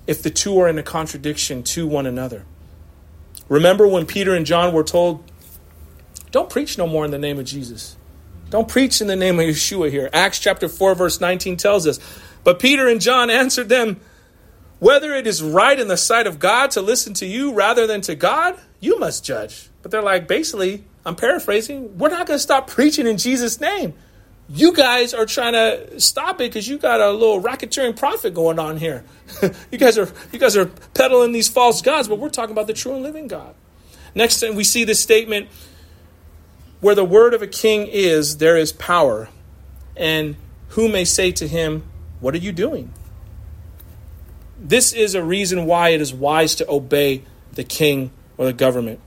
if the two are in a contradiction to one another. Remember when Peter and John were told, don't preach no more in the name of Jesus. Don't preach in the name of Yeshua here. Acts chapter 4, verse 19 tells us. But Peter and John answered them, Whether it is right in the sight of God to listen to you rather than to God, you must judge. But they're like, basically, I'm paraphrasing, we're not going to stop preaching in Jesus' name. You guys are trying to stop it because you got a little racketeering profit going on here. you guys are you guys are peddling these false gods, but we're talking about the true and living God. Next time we see this statement where the word of a king is, there is power. And who may say to him, What are you doing? This is a reason why it is wise to obey the king or the government.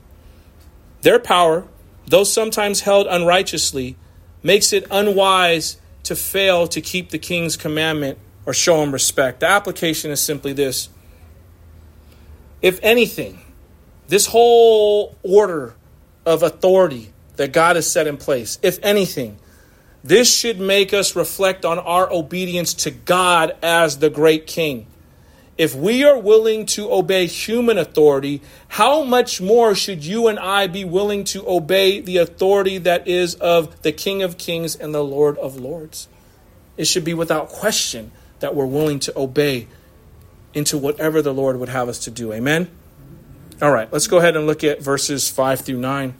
Their power, though sometimes held unrighteously, makes it unwise to fail to keep the king's commandment or show him respect. The application is simply this if anything, this whole order of authority that God has set in place, if anything, this should make us reflect on our obedience to God as the great king. If we are willing to obey human authority, how much more should you and I be willing to obey the authority that is of the King of Kings and the Lord of Lords? It should be without question that we're willing to obey into whatever the Lord would have us to do. Amen? All right, let's go ahead and look at verses 5 through 9.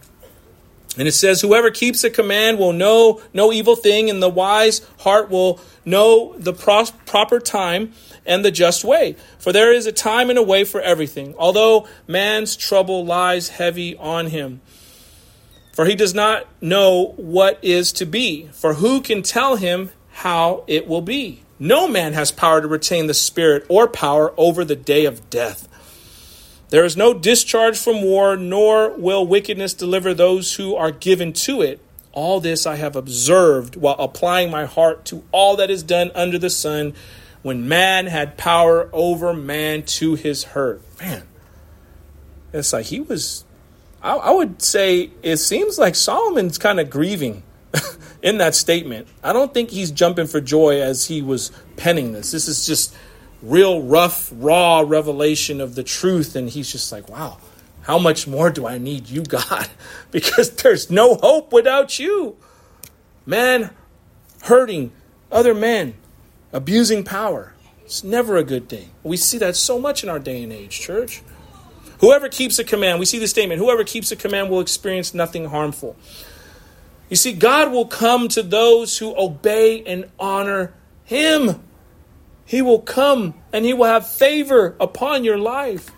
And it says, Whoever keeps a command will know no evil thing, and the wise heart will know the pro- proper time and the just way. For there is a time and a way for everything, although man's trouble lies heavy on him. For he does not know what is to be. For who can tell him how it will be? No man has power to retain the spirit or power over the day of death. There is no discharge from war, nor will wickedness deliver those who are given to it. All this I have observed while applying my heart to all that is done under the sun when man had power over man to his hurt. Man, it's like he was, I, I would say it seems like Solomon's kind of grieving in that statement. I don't think he's jumping for joy as he was penning this. This is just real rough, raw revelation of the truth. And he's just like, wow, how much more do I need you, God? Because there's no hope without you. Man hurting other men, abusing power. It's never a good thing. We see that so much in our day and age, church. Whoever keeps a command, we see the statement, whoever keeps a command will experience nothing harmful. You see, God will come to those who obey and honor Him. He will come and He will have favor upon your life.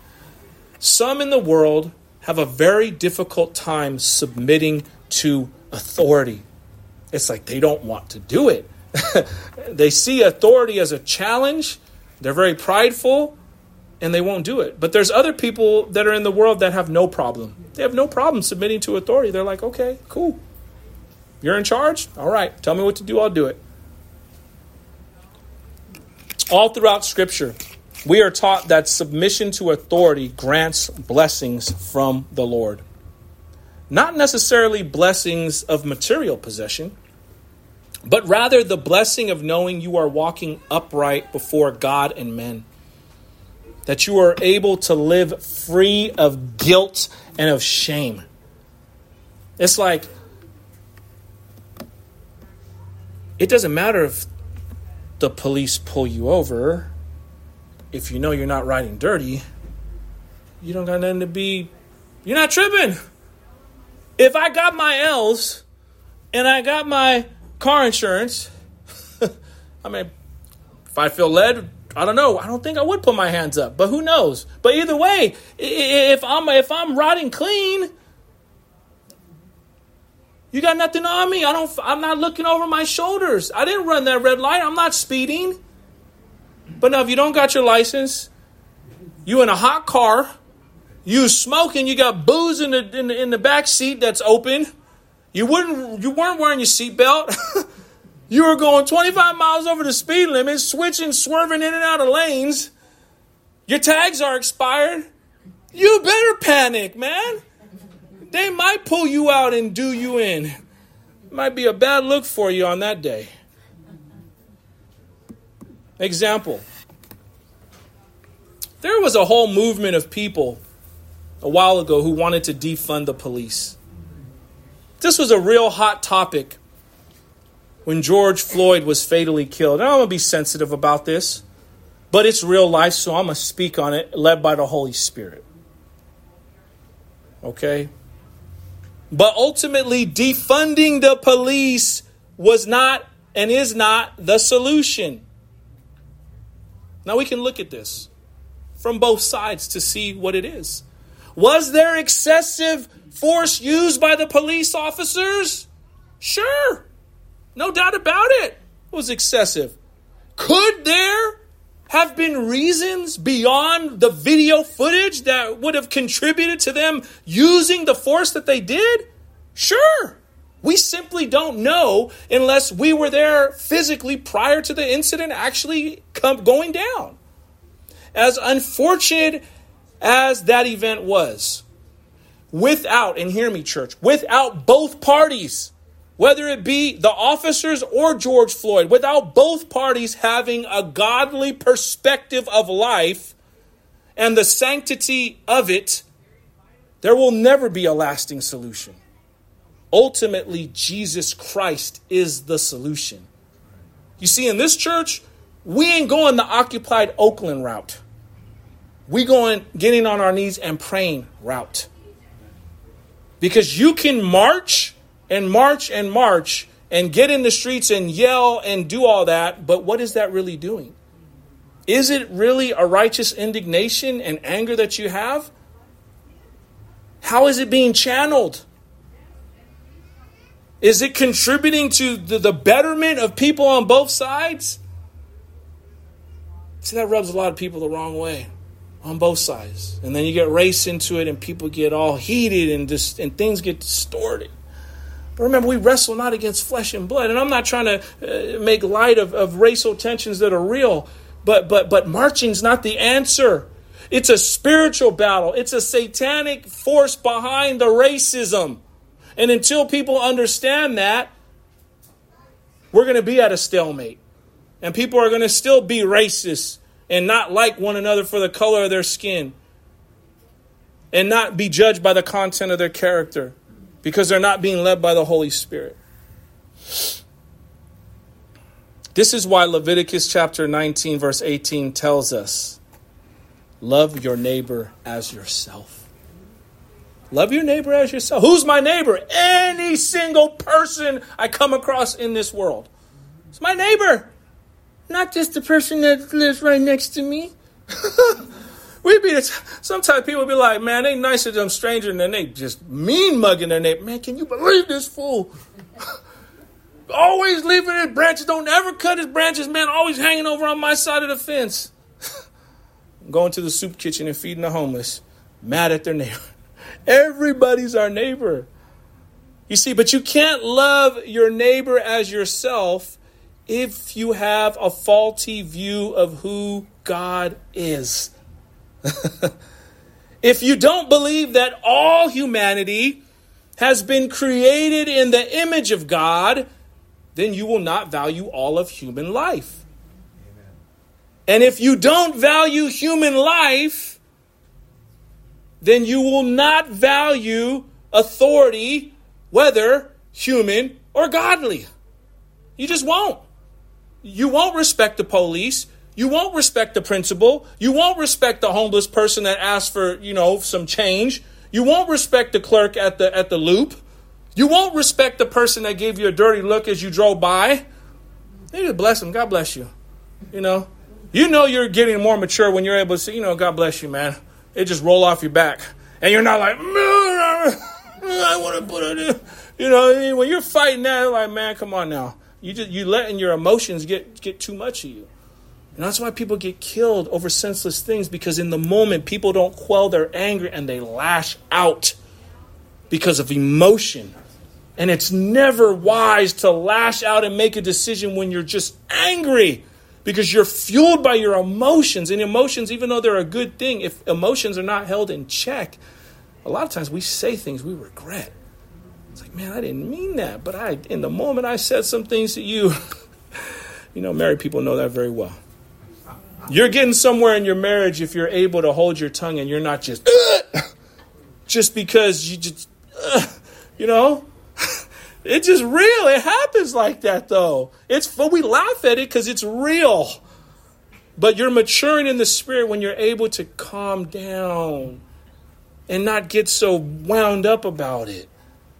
Some in the world have a very difficult time submitting to authority. It's like they don't want to do it. they see authority as a challenge, they're very prideful, and they won't do it. But there's other people that are in the world that have no problem. They have no problem submitting to authority. They're like, okay, cool. You're in charge? All right, tell me what to do, I'll do it. All throughout Scripture, we are taught that submission to authority grants blessings from the Lord. Not necessarily blessings of material possession, but rather the blessing of knowing you are walking upright before God and men. That you are able to live free of guilt and of shame. It's like, it doesn't matter if the police pull you over, if you know you're not riding dirty, you don't got nothing to be, you're not tripping. If I got my L's and I got my car insurance, I mean, if I feel led, I don't know. I don't think I would put my hands up, but who knows? But either way, if I'm if I'm riding clean, you got nothing on me. I don't. I'm not looking over my shoulders. I didn't run that red light. I'm not speeding. But now, if you don't got your license, you in a hot car, you smoking, you got booze in the in the, in the back seat that's open. You wouldn't. You weren't wearing your seatbelt. You were going 25 miles over the speed limit, switching, swerving in and out of lanes. Your tags are expired. You better panic, man. They might pull you out and do you in. Might be a bad look for you on that day. Example There was a whole movement of people a while ago who wanted to defund the police. This was a real hot topic when George Floyd was fatally killed. And I'm going to be sensitive about this, but it's real life, so I'm going to speak on it, led by the Holy Spirit. Okay? But ultimately, defunding the police was not and is not the solution. Now we can look at this from both sides to see what it is. Was there excessive force used by the police officers? Sure. No doubt about it. It was excessive. Could there have been reasons beyond the video footage that would have contributed to them using the force that they did? Sure. We simply don't know unless we were there physically prior to the incident actually come, going down. As unfortunate as that event was, without, and hear me, church, without both parties whether it be the officers or George Floyd, without both parties having a godly perspective of life and the sanctity of it, there will never be a lasting solution. Ultimately, Jesus Christ is the solution. You see, in this church, we ain't going the occupied Oakland route. We going getting on our knees and praying route. Because you can march and march and march and get in the streets and yell and do all that, but what is that really doing? Is it really a righteous indignation and anger that you have? How is it being channeled? Is it contributing to the, the betterment of people on both sides? See, that rubs a lot of people the wrong way on both sides. And then you get race into it and people get all heated and just and things get distorted. But remember, we wrestle not against flesh and blood. And I'm not trying to uh, make light of, of racial tensions that are real, but, but, but marching's not the answer. It's a spiritual battle, it's a satanic force behind the racism. And until people understand that, we're going to be at a stalemate. And people are going to still be racist and not like one another for the color of their skin and not be judged by the content of their character because they're not being led by the Holy Spirit. This is why Leviticus chapter 19, verse 18 tells us love your neighbor as yourself. Love your neighbor as yourself. Who's my neighbor? Any single person I come across in this world. It's my neighbor, not just the person that lives right next to me. we be sometimes people be like, man, they nice to them strangers, and they just mean mugging their neighbor. Man, can you believe this fool? always leaving his branches, don't ever cut his branches, man. Always hanging over on my side of the fence. Going to the soup kitchen and feeding the homeless, mad at their neighbor. Everybody's our neighbor. You see, but you can't love your neighbor as yourself if you have a faulty view of who God is. if you don't believe that all humanity has been created in the image of God, then you will not value all of human life. Amen. And if you don't value human life, then you will not value authority, whether human or godly. You just won't. You won't respect the police. You won't respect the principal. You won't respect the homeless person that asked for, you know, some change. You won't respect the clerk at the at the loop. You won't respect the person that gave you a dirty look as you drove by. You just bless them. God bless you. You know, you know you're getting more mature when you're able to say, you know, God bless you, man. It just roll off your back, and you're not like, I want to put it in. You know, when you're fighting that, like, man, come on now. You just you letting your emotions get get too much of you. And that's why people get killed over senseless things because in the moment, people don't quell their anger and they lash out because of emotion. And it's never wise to lash out and make a decision when you're just angry because you're fueled by your emotions. And emotions, even though they're a good thing, if emotions are not held in check, a lot of times we say things we regret. It's like, man, I didn't mean that, but I, in the moment, I said some things to you. you know, married people know that very well. You're getting somewhere in your marriage if you're able to hold your tongue and you're not just, just because you just, you know. It's just real. It happens like that, though. It's but we laugh at it because it's real. But you're maturing in the spirit when you're able to calm down and not get so wound up about it,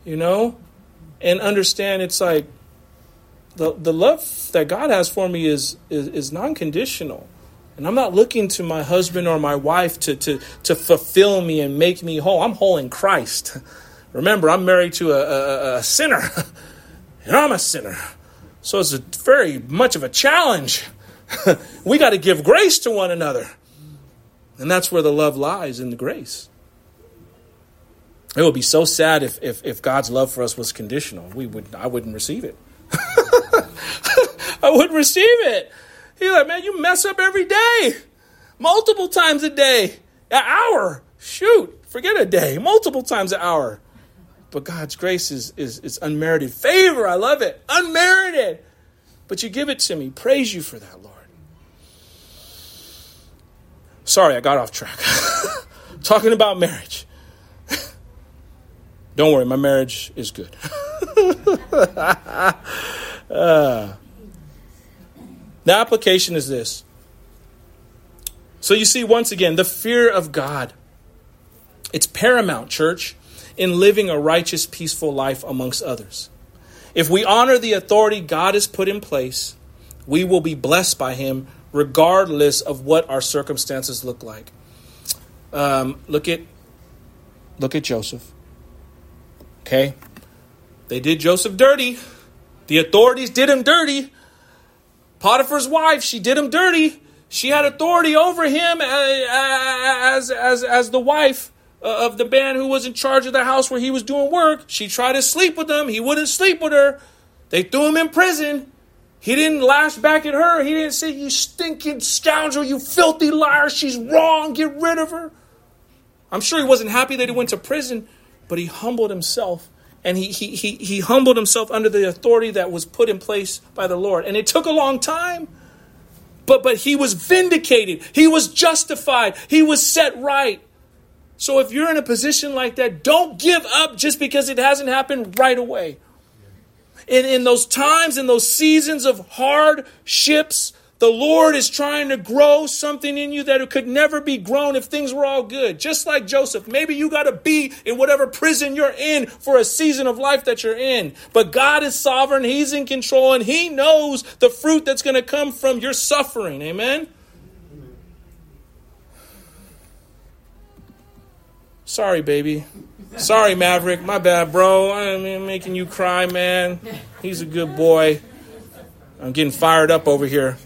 you know, and understand it's like the the love that God has for me is is, is non conditional. And I'm not looking to my husband or my wife to, to, to fulfill me and make me whole. I'm whole in Christ. Remember, I'm married to a, a, a sinner, and I'm a sinner. So it's a very much of a challenge. we got to give grace to one another. And that's where the love lies in the grace. It would be so sad if, if, if God's love for us was conditional. We would I wouldn't receive it. I wouldn't receive it. He's like, man, you mess up every day, multiple times a day, an hour. Shoot, forget a day, multiple times an hour. But God's grace is, is, is unmerited favor. I love it. Unmerited. But you give it to me. Praise you for that, Lord. Sorry, I got off track. Talking about marriage. Don't worry, my marriage is good. uh, the application is this. So you see, once again, the fear of God. It's paramount, church, in living a righteous, peaceful life amongst others. If we honor the authority God has put in place, we will be blessed by Him regardless of what our circumstances look like. Um, look at look at Joseph. Okay, they did Joseph dirty. The authorities did him dirty. Potiphar's wife, she did him dirty. She had authority over him as, as, as the wife uh, of the man who was in charge of the house where he was doing work. She tried to sleep with him. He wouldn't sleep with her. They threw him in prison. He didn't lash back at her. He didn't say, You stinking scoundrel, you filthy liar. She's wrong. Get rid of her. I'm sure he wasn't happy that he went to prison, but he humbled himself and he, he, he, he humbled himself under the authority that was put in place by the Lord. And it took a long time, but, but he was vindicated, he was justified, he was set right. So if you're in a position like that, don't give up just because it hasn't happened right away. In, in those times, in those seasons of hardships, the Lord is trying to grow something in you that it could never be grown if things were all good. Just like Joseph. Maybe you got to be in whatever prison you're in for a season of life that you're in. But God is sovereign. He's in control and He knows the fruit that's going to come from your suffering. Amen? Sorry, baby. Sorry, Maverick. My bad, bro. I'm making you cry, man. He's a good boy. I'm getting fired up over here.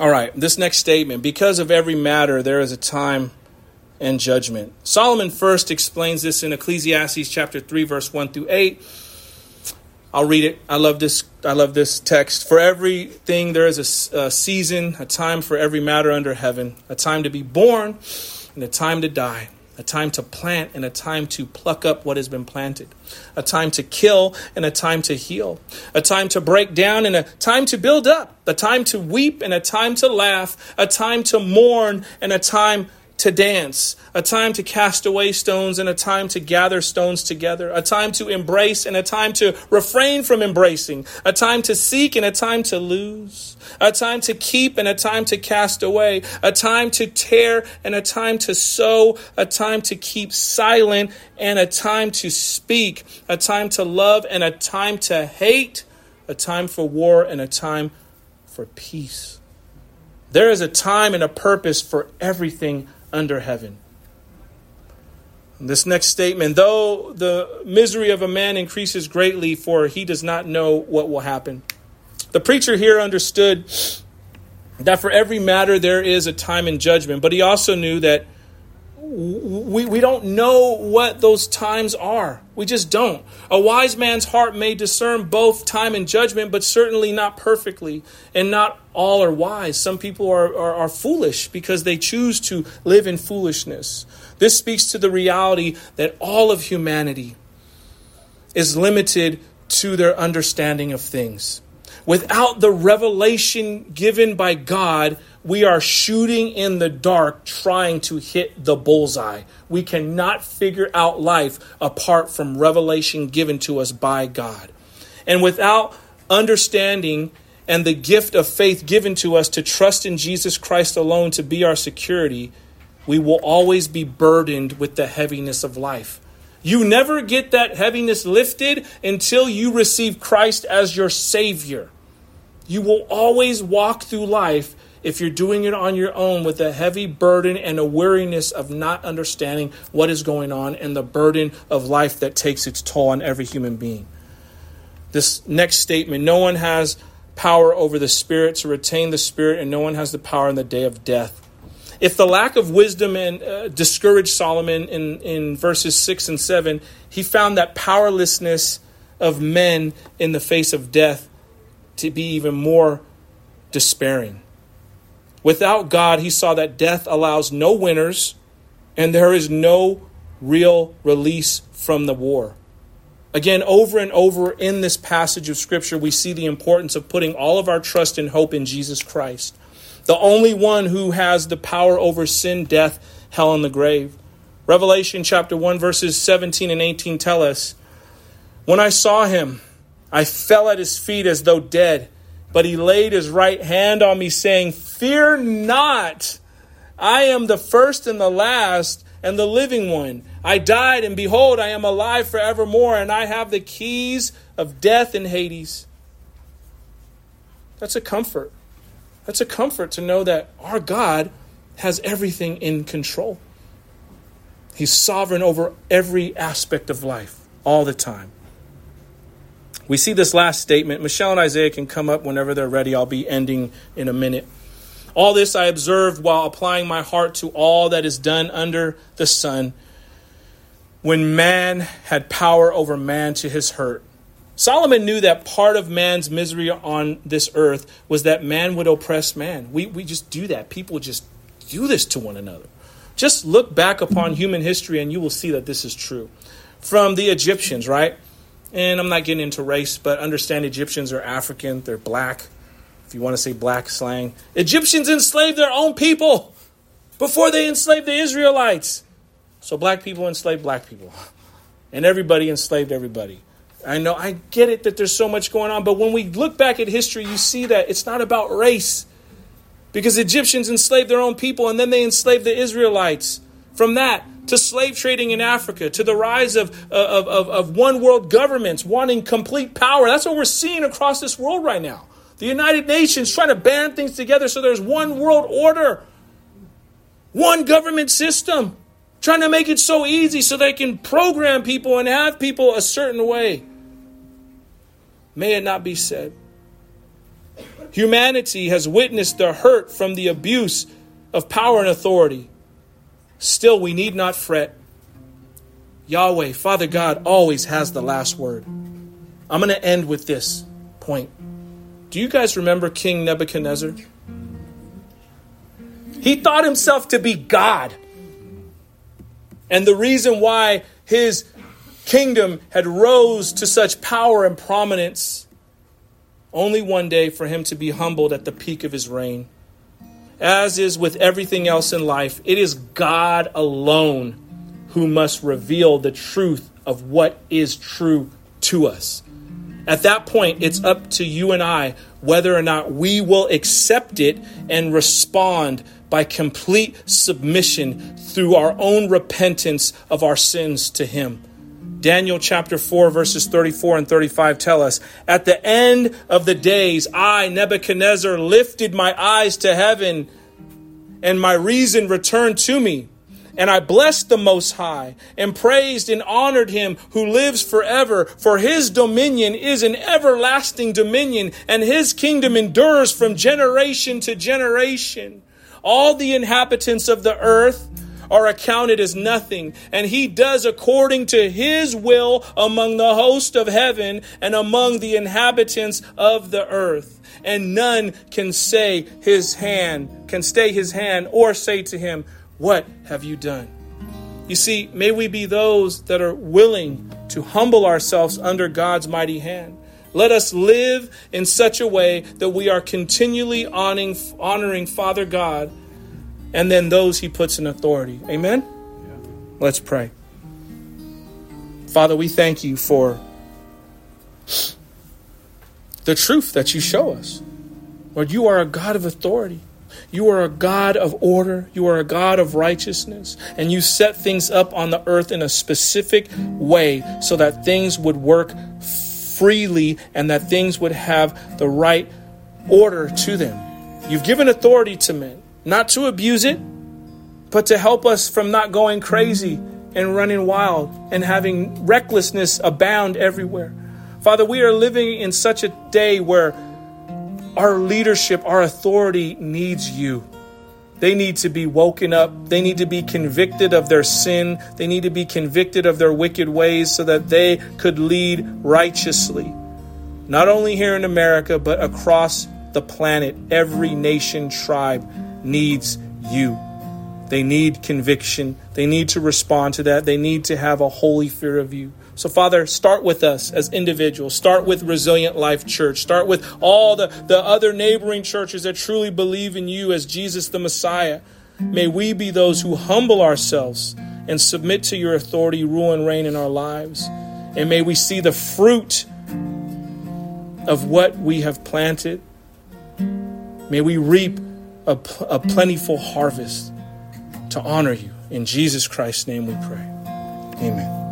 All right, this next statement because of every matter, there is a time and judgment. Solomon first explains this in Ecclesiastes chapter 3 verse 1 through 8. I'll read it. I love this I love this text. For everything there is a, a season, a time for every matter under heaven, a time to be born and a time to die a time to plant and a time to pluck up what has been planted, a time to kill and a time to heal, a time to break down and a time to build up, a time to weep and a time to laugh, a time to mourn and a time to dance, a time to cast away stones and a time to gather stones together, a time to embrace and a time to refrain from embracing, a time to seek and a time to lose, a time to keep and a time to cast away, a time to tear and a time to sew, a time to keep silent and a time to speak, a time to love and a time to hate, a time for war and a time for peace. There is a time and a purpose for everything under heaven. This next statement, though the misery of a man increases greatly, for he does not know what will happen. The preacher here understood that for every matter there is a time and judgment, but he also knew that we, we don't know what those times are. We just don't. A wise man's heart may discern both time and judgment, but certainly not perfectly. And not all are wise. Some people are, are, are foolish because they choose to live in foolishness. This speaks to the reality that all of humanity is limited to their understanding of things. Without the revelation given by God, we are shooting in the dark trying to hit the bullseye. We cannot figure out life apart from revelation given to us by God. And without understanding and the gift of faith given to us to trust in Jesus Christ alone to be our security, we will always be burdened with the heaviness of life. You never get that heaviness lifted until you receive Christ as your Savior. You will always walk through life if you're doing it on your own with a heavy burden and a weariness of not understanding what is going on and the burden of life that takes its toll on every human being. This next statement no one has power over the Spirit to retain the Spirit, and no one has the power in the day of death. If the lack of wisdom and uh, discouraged Solomon in, in verses 6 and 7, he found that powerlessness of men in the face of death to be even more despairing. Without God, he saw that death allows no winners and there is no real release from the war. Again, over and over in this passage of Scripture, we see the importance of putting all of our trust and hope in Jesus Christ, the only one who has the power over sin, death, hell, and the grave. Revelation chapter 1, verses 17 and 18 tell us When I saw him, I fell at his feet as though dead. But he laid his right hand on me, saying, Fear not, I am the first and the last and the living one. I died, and behold, I am alive forevermore, and I have the keys of death and Hades. That's a comfort. That's a comfort to know that our God has everything in control. He's sovereign over every aspect of life all the time. We see this last statement. Michelle and Isaiah can come up whenever they're ready. I'll be ending in a minute. All this I observed while applying my heart to all that is done under the sun, when man had power over man to his hurt. Solomon knew that part of man's misery on this earth was that man would oppress man. We, we just do that. People just do this to one another. Just look back upon human history and you will see that this is true. From the Egyptians, right? and I'm not getting into race, but understand Egyptians are African, they're black, if you want to say black slang. Egyptians enslaved their own people before they enslaved the Israelites. So black people enslaved black people, and everybody enslaved everybody. I know, I get it that there's so much going on, but when we look back at history, you see that it's not about race. Because Egyptians enslaved their own people and then they enslaved the Israelites. From that, to slave trading in Africa, to the rise of, uh, of, of, of one world governments wanting complete power. That's what we're seeing across this world right now. The United Nations trying to band things together so there's one world order, one government system, trying to make it so easy so they can program people and have people a certain way. May it not be said. Humanity has witnessed the hurt from the abuse of power and authority. Still, we need not fret. Yahweh, Father God, always has the last word. I'm going to end with this point. Do you guys remember King Nebuchadnezzar? He thought himself to be God. And the reason why his kingdom had rose to such power and prominence only one day for him to be humbled at the peak of his reign as is with everything else in life, it is God alone who must reveal the truth of what is true to us. At that point, it's up to you and I whether or not we will accept it and respond by complete submission through our own repentance of our sins to Him. Daniel chapter 4, verses 34 and 35 tell us At the end of the days, I, Nebuchadnezzar, lifted my eyes to heaven, and my reason returned to me. And I blessed the Most High, and praised and honored him who lives forever, for his dominion is an everlasting dominion, and his kingdom endures from generation to generation. All the inhabitants of the earth are accounted as nothing, and he does according to his will among the host of heaven and among the inhabitants of the earth. And none can say his hand, can stay his hand, or say to him, What have you done? You see, may we be those that are willing to humble ourselves under God's mighty hand. Let us live in such a way that we are continually honoring, honoring Father God and then those he puts in authority. Amen? Yeah. Let's pray. Father, we thank you for the truth that you show us. Lord, you are a God of authority. You are a God of order. You are a God of righteousness. And you set things up on the earth in a specific way so that things would work freely and that things would have the right order to them. You've given authority to men, not to abuse it, but to help us from not going crazy and running wild and having recklessness abound everywhere. Father, we are living in such a day where our leadership, our authority needs you. They need to be woken up. They need to be convicted of their sin. They need to be convicted of their wicked ways so that they could lead righteously. Not only here in America, but across the planet. Every nation, tribe needs you. They need conviction. They need to respond to that. They need to have a holy fear of you. So, Father, start with us as individuals. Start with Resilient Life Church. Start with all the, the other neighboring churches that truly believe in you as Jesus the Messiah. May we be those who humble ourselves and submit to your authority, rule, and reign in our lives. And may we see the fruit of what we have planted. May we reap a, a plentiful harvest to honor you. In Jesus Christ's name we pray. Amen.